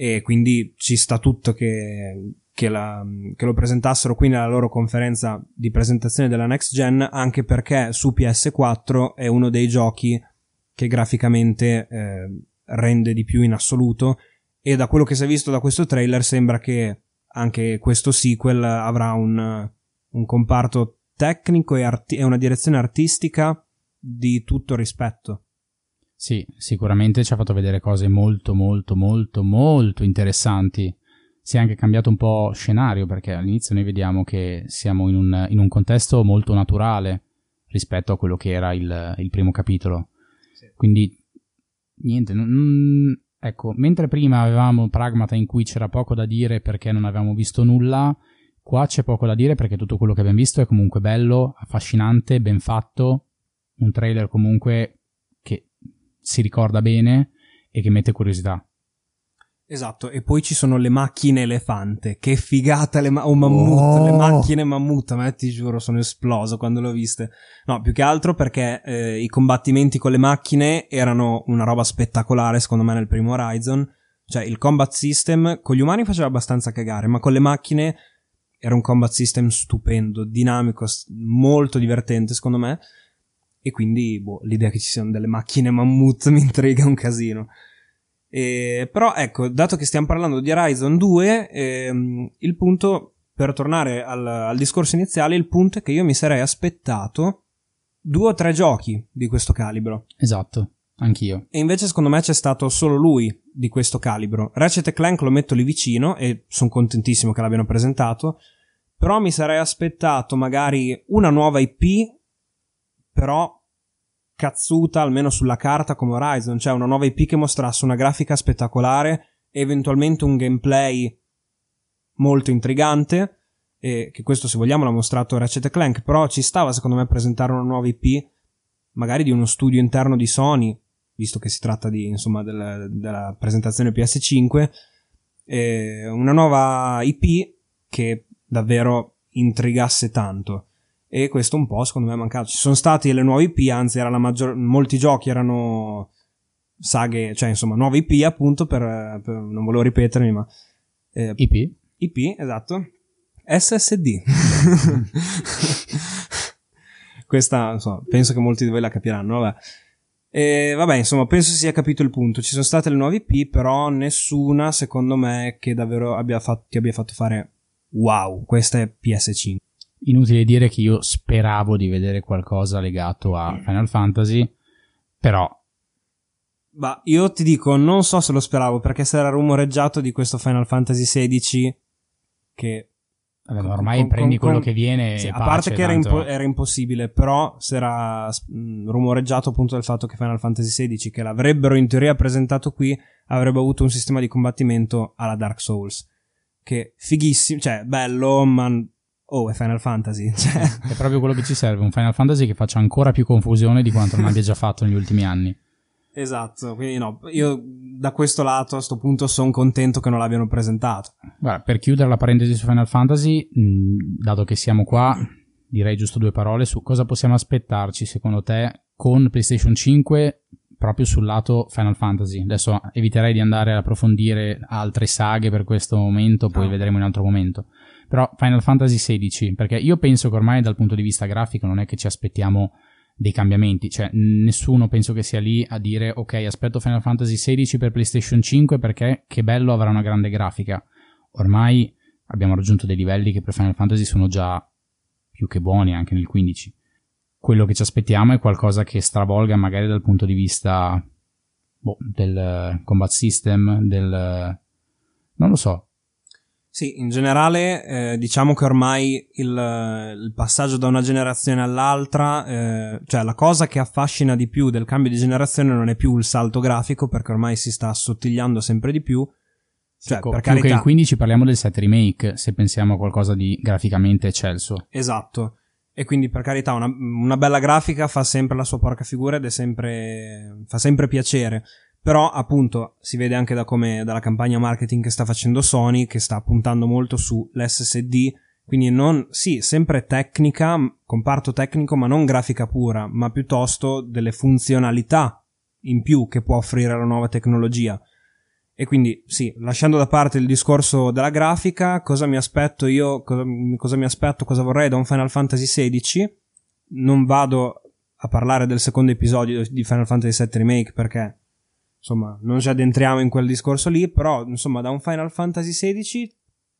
e quindi ci sta tutto che, che, la, che, lo presentassero qui nella loro conferenza di presentazione della next gen, anche perché su PS4 è uno dei giochi che graficamente eh, rende di più in assoluto e da quello che si è visto da questo trailer sembra che anche questo sequel avrà un, un comparto tecnico e, arti- e una direzione artistica di tutto rispetto. Sì, sicuramente ci ha fatto vedere cose molto, molto, molto, molto interessanti. Si è anche cambiato un po' scenario perché all'inizio noi vediamo che siamo in un, in un contesto molto naturale rispetto a quello che era il, il primo capitolo. Sì. Quindi, niente, non, ecco, mentre prima avevamo Pragmata in cui c'era poco da dire perché non avevamo visto nulla, qua c'è poco da dire perché tutto quello che abbiamo visto è comunque bello, affascinante, ben fatto, un trailer comunque si ricorda bene e che mette curiosità. Esatto, e poi ci sono le macchine elefante. Che figata le ma- o mammut, oh. le macchine mammut, ma ti giuro sono esploso quando le ho viste. No, più che altro perché eh, i combattimenti con le macchine erano una roba spettacolare secondo me nel primo Horizon. Cioè il combat system con gli umani faceva abbastanza cagare, ma con le macchine era un combat system stupendo, dinamico, molto divertente secondo me. E quindi, boh, l'idea che ci siano delle macchine mammut mi intriga un casino. E, però, ecco, dato che stiamo parlando di Horizon 2, ehm, il punto, per tornare al, al discorso iniziale, il punto è che io mi sarei aspettato due o tre giochi di questo calibro. Esatto, anch'io. E invece secondo me c'è stato solo lui di questo calibro. Ratchet Clank lo metto lì vicino e sono contentissimo che l'abbiano presentato, però mi sarei aspettato magari una nuova IP però cazzuta almeno sulla carta come Horizon, cioè una nuova IP che mostrasse una grafica spettacolare, eventualmente un gameplay molto intrigante, e che questo se vogliamo l'ha mostrato Ratchet Clank, però ci stava secondo me presentare una nuova IP, magari di uno studio interno di Sony, visto che si tratta di, insomma, del, della presentazione PS5, una nuova IP che davvero intrigasse tanto e questo un po' secondo me è mancato. Ci sono stati le nuove IP, anzi era la maggior, molti giochi erano saghe, cioè insomma nuove IP appunto per, per non volevo ripetermi ma... Eh, IP? IP, esatto. SSD. Questa, insomma, penso che molti di voi la capiranno, vabbè. E vabbè, insomma, penso si sia capito il punto. Ci sono state le nuove IP, però nessuna, secondo me, che davvero abbia fatto, ti abbia fatto fare wow, questa è PS5. Inutile dire che io speravo di vedere qualcosa legato a mm. Final Fantasy, però. Ma io ti dico, non so se lo speravo perché si era rumoreggiato di questo Final Fantasy XVI che. Vabbè, ormai con, prendi con, quello con, che viene. Sì, pace, a parte che era, impo- era, impossibile, però si era mh, rumoreggiato appunto del fatto che Final Fantasy XVI, che l'avrebbero in teoria presentato qui, avrebbe avuto un sistema di combattimento alla Dark Souls che fighissimo, cioè bello, ma oh, è Final Fantasy. Cioè. È proprio quello che ci serve, un Final Fantasy che faccia ancora più confusione di quanto non abbia già fatto negli ultimi anni. Esatto, quindi no, io da questo lato a questo punto sono contento che non l'abbiano presentato. Guarda, per chiudere la parentesi su Final Fantasy, mh, dato che siamo qua, direi giusto due parole su cosa possiamo aspettarci secondo te con PlayStation 5 proprio sul lato Final Fantasy. Adesso eviterei di andare ad approfondire altre saghe per questo momento, poi oh. vedremo in un altro momento. Però Final Fantasy XVI, perché io penso che ormai dal punto di vista grafico non è che ci aspettiamo dei cambiamenti, cioè nessuno penso che sia lì a dire ok aspetto Final Fantasy XVI per PlayStation 5 perché che bello avrà una grande grafica. Ormai abbiamo raggiunto dei livelli che per Final Fantasy sono già più che buoni anche nel 15. Quello che ci aspettiamo è qualcosa che stravolga magari dal punto di vista boh, del combat system, del... non lo so, sì, in generale eh, diciamo che ormai il, il, passaggio da una generazione all'altra, eh, cioè la cosa che affascina di più del cambio di generazione non è più il salto grafico perché ormai si sta assottigliando sempre di più. Cioè, ecco, per carità, che il 15 parliamo del 7 remake, se pensiamo a qualcosa di graficamente eccelso. Esatto. E quindi per carità una, una bella grafica fa sempre la sua porca figura ed è sempre, fa sempre piacere. Però, appunto, si vede anche da come, dalla campagna marketing che sta facendo Sony, che sta puntando molto sull'SSD. Quindi non, sì, sempre tecnica, comparto tecnico, ma non grafica pura, ma piuttosto delle funzionalità in più che può offrire la nuova tecnologia. E quindi, sì, lasciando da parte il discorso della grafica, cosa mi aspetto io, cosa, cosa mi aspetto, cosa vorrei da un Final Fantasy XVI? Non vado a parlare del secondo episodio di Final Fantasy VII Remake perché insomma, non ci addentriamo in quel discorso lì, però, insomma, da un Final Fantasy XVI...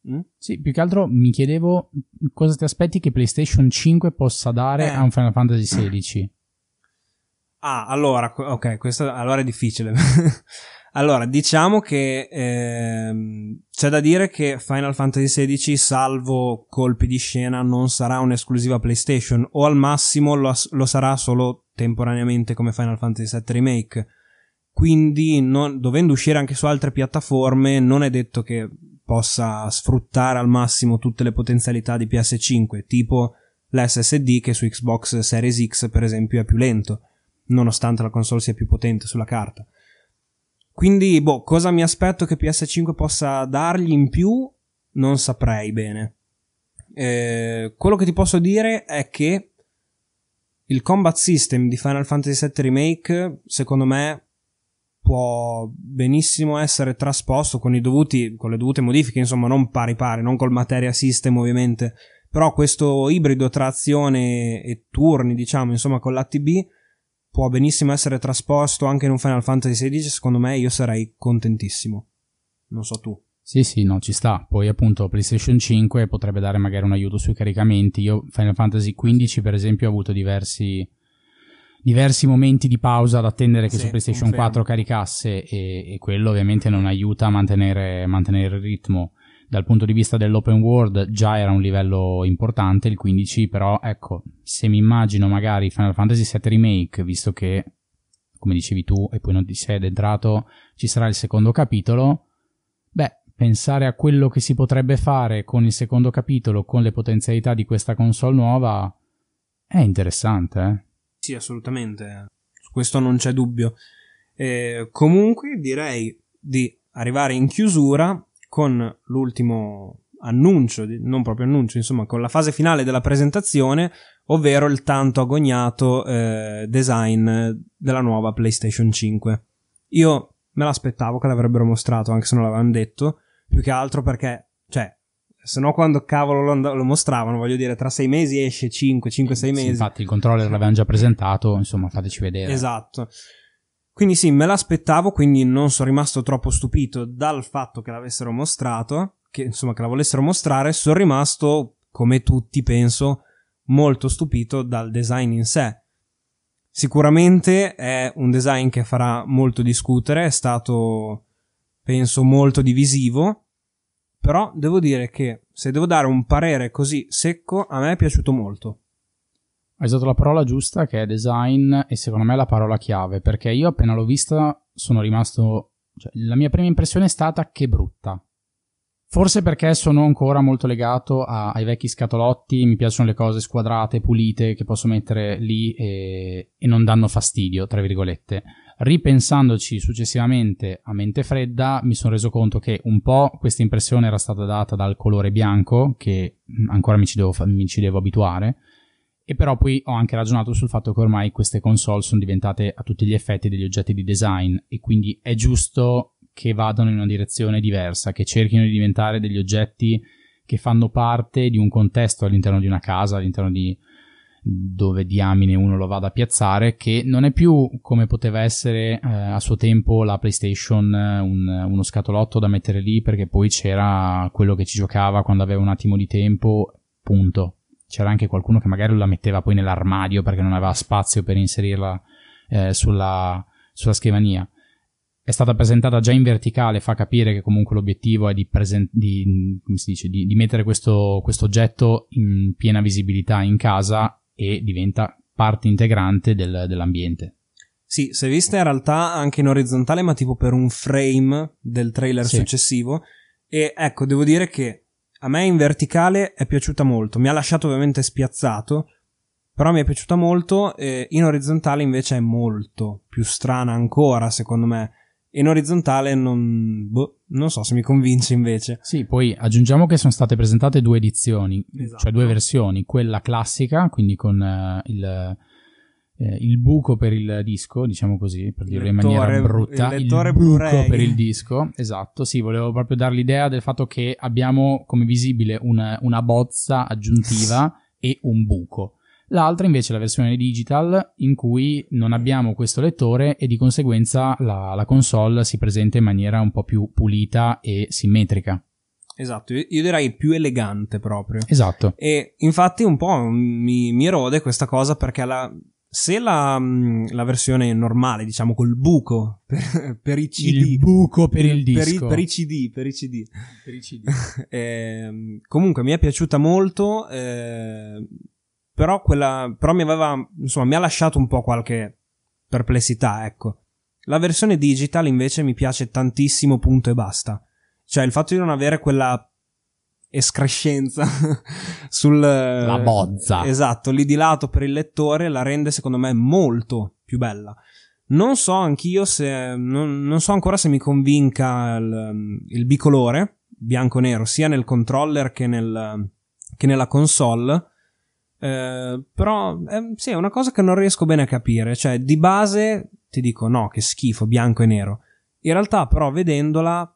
Mm? Sì, più che altro mi chiedevo cosa ti aspetti che PlayStation 5 possa dare eh. a un Final Fantasy XVI. Ah, allora, ok, questo allora è difficile. allora, diciamo che ehm, c'è da dire che Final Fantasy XVI, salvo colpi di scena, non sarà un'esclusiva PlayStation, o al massimo lo, lo sarà solo temporaneamente come Final Fantasy VII Remake quindi non, dovendo uscire anche su altre piattaforme non è detto che possa sfruttare al massimo tutte le potenzialità di PS5, tipo l'SSD che su Xbox Series X per esempio è più lento, nonostante la console sia più potente sulla carta. Quindi, boh, cosa mi aspetto che PS5 possa dargli in più? Non saprei bene. Eh, quello che ti posso dire è che il combat system di Final Fantasy VII Remake, secondo me, può benissimo essere trasposto con, dovuti, con le dovute modifiche, insomma, non pari pari, non col materia system ovviamente, però questo ibrido tra azione e turni, diciamo, insomma, con l'ATB può benissimo essere trasposto anche in un Final Fantasy XVI, secondo me io sarei contentissimo. Non so tu. Sì, sì, no, ci sta. Poi appunto PlayStation 5 potrebbe dare magari un aiuto sui caricamenti. Io Final Fantasy XV, per esempio, ho avuto diversi diversi momenti di pausa ad attendere che sì, su PlayStation confermo. 4 caricasse e, e, quello ovviamente non aiuta a mantenere, mantenere, il ritmo. Dal punto di vista dell'open world già era un livello importante il 15, però ecco, se mi immagino magari Final Fantasy VII Remake, visto che, come dicevi tu, e poi non ti sei addentrato, ci sarà il secondo capitolo, beh, pensare a quello che si potrebbe fare con il secondo capitolo, con le potenzialità di questa console nuova, è interessante, eh? Sì, assolutamente. Su questo non c'è dubbio. Eh, comunque direi di arrivare in chiusura con l'ultimo annuncio, non proprio annuncio, insomma, con la fase finale della presentazione, ovvero il tanto agognato eh, design della nuova PlayStation 5. Io me l'aspettavo che l'avrebbero mostrato, anche se non l'avevano detto, più che altro perché, cioè, se no quando cavolo lo, lo, mostravano, voglio dire, tra sei mesi esce 5, 5, 6 mesi. Sì, infatti il controller l'avevano già presentato, insomma, fateci vedere. Esatto. Quindi sì, me l'aspettavo, quindi non sono rimasto troppo stupito dal fatto che l'avessero mostrato, che insomma che la volessero mostrare, sono rimasto, come tutti penso, molto stupito dal design in sé. Sicuramente è un design che farà molto discutere, è stato, penso, molto divisivo, però devo dire che se devo dare un parere così secco, a me è piaciuto molto. Hai usato la parola giusta che è design e secondo me la parola chiave perché io appena l'ho vista sono rimasto... Cioè, la mia prima impressione è stata che brutta. Forse perché sono ancora molto legato a, ai vecchi scatolotti, mi piacciono le cose squadrate, pulite, che posso mettere lì e, e non danno fastidio, tra virgolette. Ripensandoci successivamente a mente fredda, mi sono reso conto che un po' questa impressione era stata data dal colore bianco, che ancora mi ci devo, mi ci devo abituare, e però poi ho anche ragionato sul fatto che ormai queste console sono diventate a tutti gli effetti degli oggetti di design e quindi è giusto che vadano in una direzione diversa, che cerchino di diventare degli oggetti che fanno parte di un contesto all'interno di una casa, all'interno di dove diamine uno lo vada a piazzare, che non è più come poteva essere eh, a suo tempo la PlayStation, un, uno scatolotto da mettere lì perché poi c'era quello che ci giocava quando aveva un attimo di tempo, punto. C'era anche qualcuno che magari la metteva poi nell'armadio perché non aveva spazio per inserirla eh, sulla, sulla scrivania è stata presentata già in verticale, fa capire che comunque l'obiettivo è di, presen- di, dice, di, di mettere questo, questo, oggetto in piena visibilità in casa e diventa parte integrante del, dell'ambiente. Sì, si è vista in realtà anche in orizzontale, ma tipo per un frame del trailer sì. successivo. E ecco, devo dire che a me in verticale è piaciuta molto. Mi ha lasciato ovviamente spiazzato, però mi è piaciuta molto. In orizzontale invece è molto più strana ancora, secondo me in orizzontale non, boh, non so se mi convince invece. Sì, poi aggiungiamo che sono state presentate due edizioni, esatto. cioè due versioni, quella classica, quindi con uh, il, uh, il, buco per il disco, diciamo così, per dirlo in maniera brutta, il, il buco Blu-ray. per il disco, esatto, sì, volevo proprio dare l'idea del fatto che abbiamo come visibile una, una bozza aggiuntiva e un buco l'altra invece è la versione digital in cui non abbiamo questo lettore e di conseguenza la, la console si presenta in maniera un po' più pulita e simmetrica. Esatto, io direi più elegante proprio. Esatto. E infatti un po' mi, mi erode questa cosa perché la, se la, la, versione normale, diciamo col buco per, per i CD, il buco per il disco, per i, per i CD, per i CD, per i CD. eh, comunque mi è piaciuta molto. Eh, però, quella, però mi aveva, insomma, mi ha lasciato un po' qualche perplessità, ecco. La versione digital invece mi piace tantissimo, punto e basta. Cioè, il fatto di non avere quella escrescenza sul... La bozza. Esatto, lì di lato per il lettore la rende secondo me molto più bella. Non so anch'io se... Non, non so ancora se mi convinca il, il bicolore, bianco-nero, sia nel controller che, nel, che nella console eh, però eh, sì, è una cosa che non riesco bene a capire. Cioè, di base ti dico no, che schifo, bianco e nero. In realtà, però, vedendola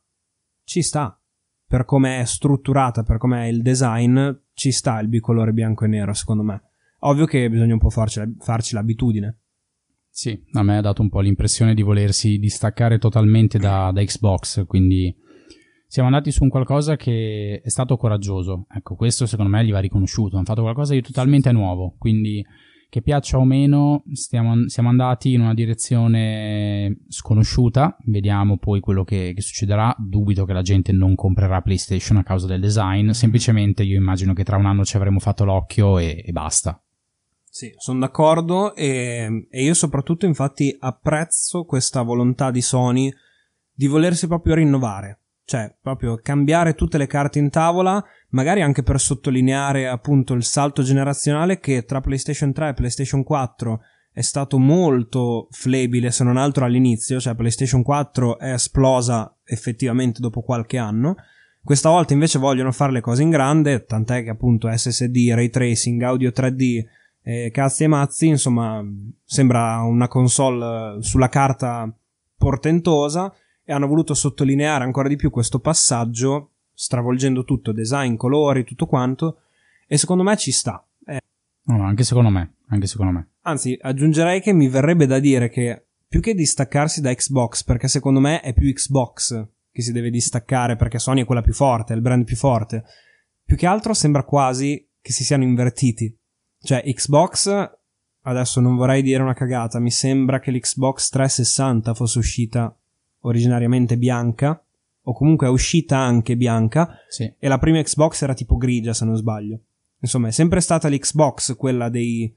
ci sta. Per come è strutturata, per come è il design, ci sta il bicolore bianco e nero, secondo me. Ovvio che bisogna un po' farci, farci l'abitudine. Sì, a me ha dato un po' l'impressione di volersi distaccare totalmente da, da Xbox, quindi siamo andati su un qualcosa che è stato coraggioso. Ecco, questo secondo me gli va riconosciuto. Hanno fatto qualcosa di totalmente nuovo. Quindi, che piaccia o meno, stiamo, siamo andati in una direzione sconosciuta. Vediamo poi quello che, che, succederà. Dubito che la gente non comprerà PlayStation a causa del design. Semplicemente io immagino che tra un anno ci avremo fatto l'occhio e, e basta. Sì, sono d'accordo e, e io soprattutto infatti apprezzo questa volontà di Sony di volersi proprio rinnovare cioè, proprio cambiare tutte le carte in tavola, magari anche per sottolineare appunto il salto generazionale che tra PlayStation 3 e PlayStation 4 è stato molto flebile se non altro all'inizio, cioè PlayStation 4 è esplosa effettivamente dopo qualche anno. Questa volta invece vogliono fare le cose in grande, tant'è che appunto SSD, ray tracing, audio 3D, eh, cazzi e mazzi, insomma, sembra una console sulla carta portentosa e hanno voluto sottolineare ancora di più questo passaggio, stravolgendo tutto, design, colori, tutto quanto, e secondo me ci sta. Eh. No, anche secondo me, anche secondo me. Anzi, aggiungerei che mi verrebbe da dire che più che distaccarsi da Xbox, perché secondo me è più Xbox che si deve distaccare perché Sony è quella più forte, è il brand più forte. Più che altro sembra quasi che si siano invertiti. Cioè, Xbox, adesso non vorrei dire una cagata, mi sembra che l'Xbox 360 fosse uscita originariamente bianca, o comunque è uscita anche bianca, sì. e la prima Xbox era tipo grigia, se non sbaglio. Insomma, è sempre stata l'Xbox quella dei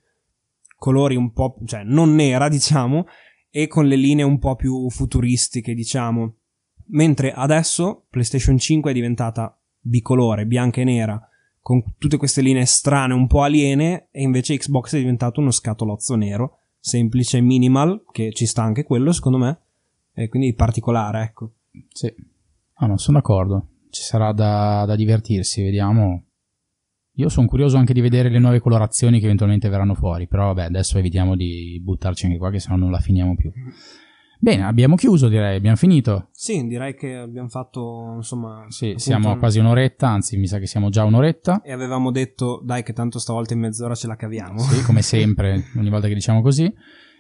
colori un po', cioè non nera, diciamo, e con le linee un po' più futuristiche, diciamo. Mentre adesso PlayStation 5 è diventata bicolore, bianca e nera, con tutte queste linee strane, un po' aliene, e invece Xbox è diventato uno scatolozzo nero, semplice, minimal, che ci sta anche quello secondo me, e quindi particolare, ecco. Sì, ah, no, sono d'accordo, ci sarà da, da divertirsi, vediamo. Io sono curioso anche di vedere le nuove colorazioni che eventualmente verranno fuori, però vabbè, adesso evitiamo di buttarci anche qua che sennò non la finiamo più. Bene, abbiamo chiuso direi, abbiamo finito. Sì, direi che abbiamo fatto, insomma... Sì, siamo a quasi un'oretta, anzi mi sa che siamo già un'oretta. E avevamo detto, dai che tanto stavolta in mezz'ora ce la caviamo. Sì, come sempre, ogni volta che diciamo così.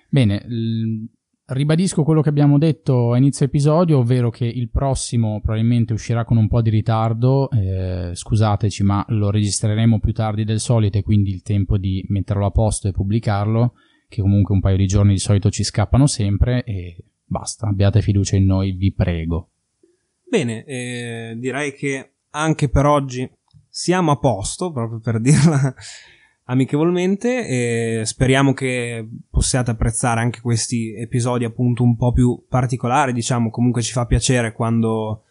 Bene, l- ribadisco quello che abbiamo detto a inizio episodio, ovvero che il prossimo probabilmente uscirà con un po' di ritardo, eh, scusateci ma lo registreremo più tardi del solito e quindi il tempo di metterlo a posto e pubblicarlo che comunque un paio di giorni di solito ci scappano sempre e basta, abbiate fiducia in noi, vi prego. Bene, eh, direi che anche per oggi siamo a posto, proprio per dirla amichevolmente e speriamo che possiate apprezzare anche questi episodi appunto un po' più particolari, diciamo, comunque ci fa piacere quando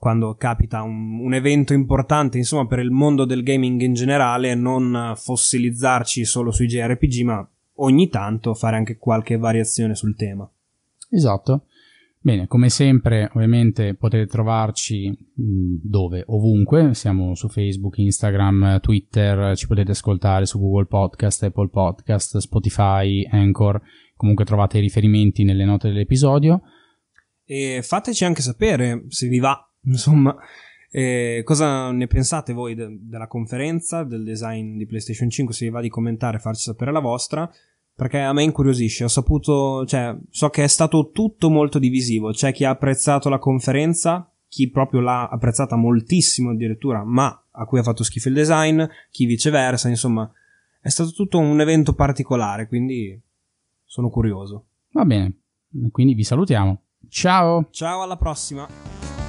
quando capita un, un, evento importante, insomma, per il mondo del gaming in generale, non fossilizzarci solo sui JRPG, ma ogni tanto fare anche qualche variazione sul tema. Esatto. Bene, come sempre, ovviamente potete trovarci mh, dove? Ovunque. Siamo su Facebook, Instagram, Twitter, ci potete ascoltare su Google Podcast, Apple Podcast, Spotify, Anchor. Comunque trovate i riferimenti nelle note dell'episodio. E fateci anche sapere se vi va, insomma, eh, cosa ne pensate voi de- della conferenza, del design di PlayStation 5, se vi va di commentare, farci sapere la vostra perché a me incuriosisce. Ho saputo, cioè, so che è stato tutto molto divisivo. C'è chi ha apprezzato la conferenza, chi proprio l'ha apprezzata moltissimo addirittura, ma a cui ha fatto schifo il design, chi viceversa, insomma, è stato tutto un evento particolare, quindi sono curioso. Va bene, quindi vi salutiamo. Ciao! Ciao, alla prossima!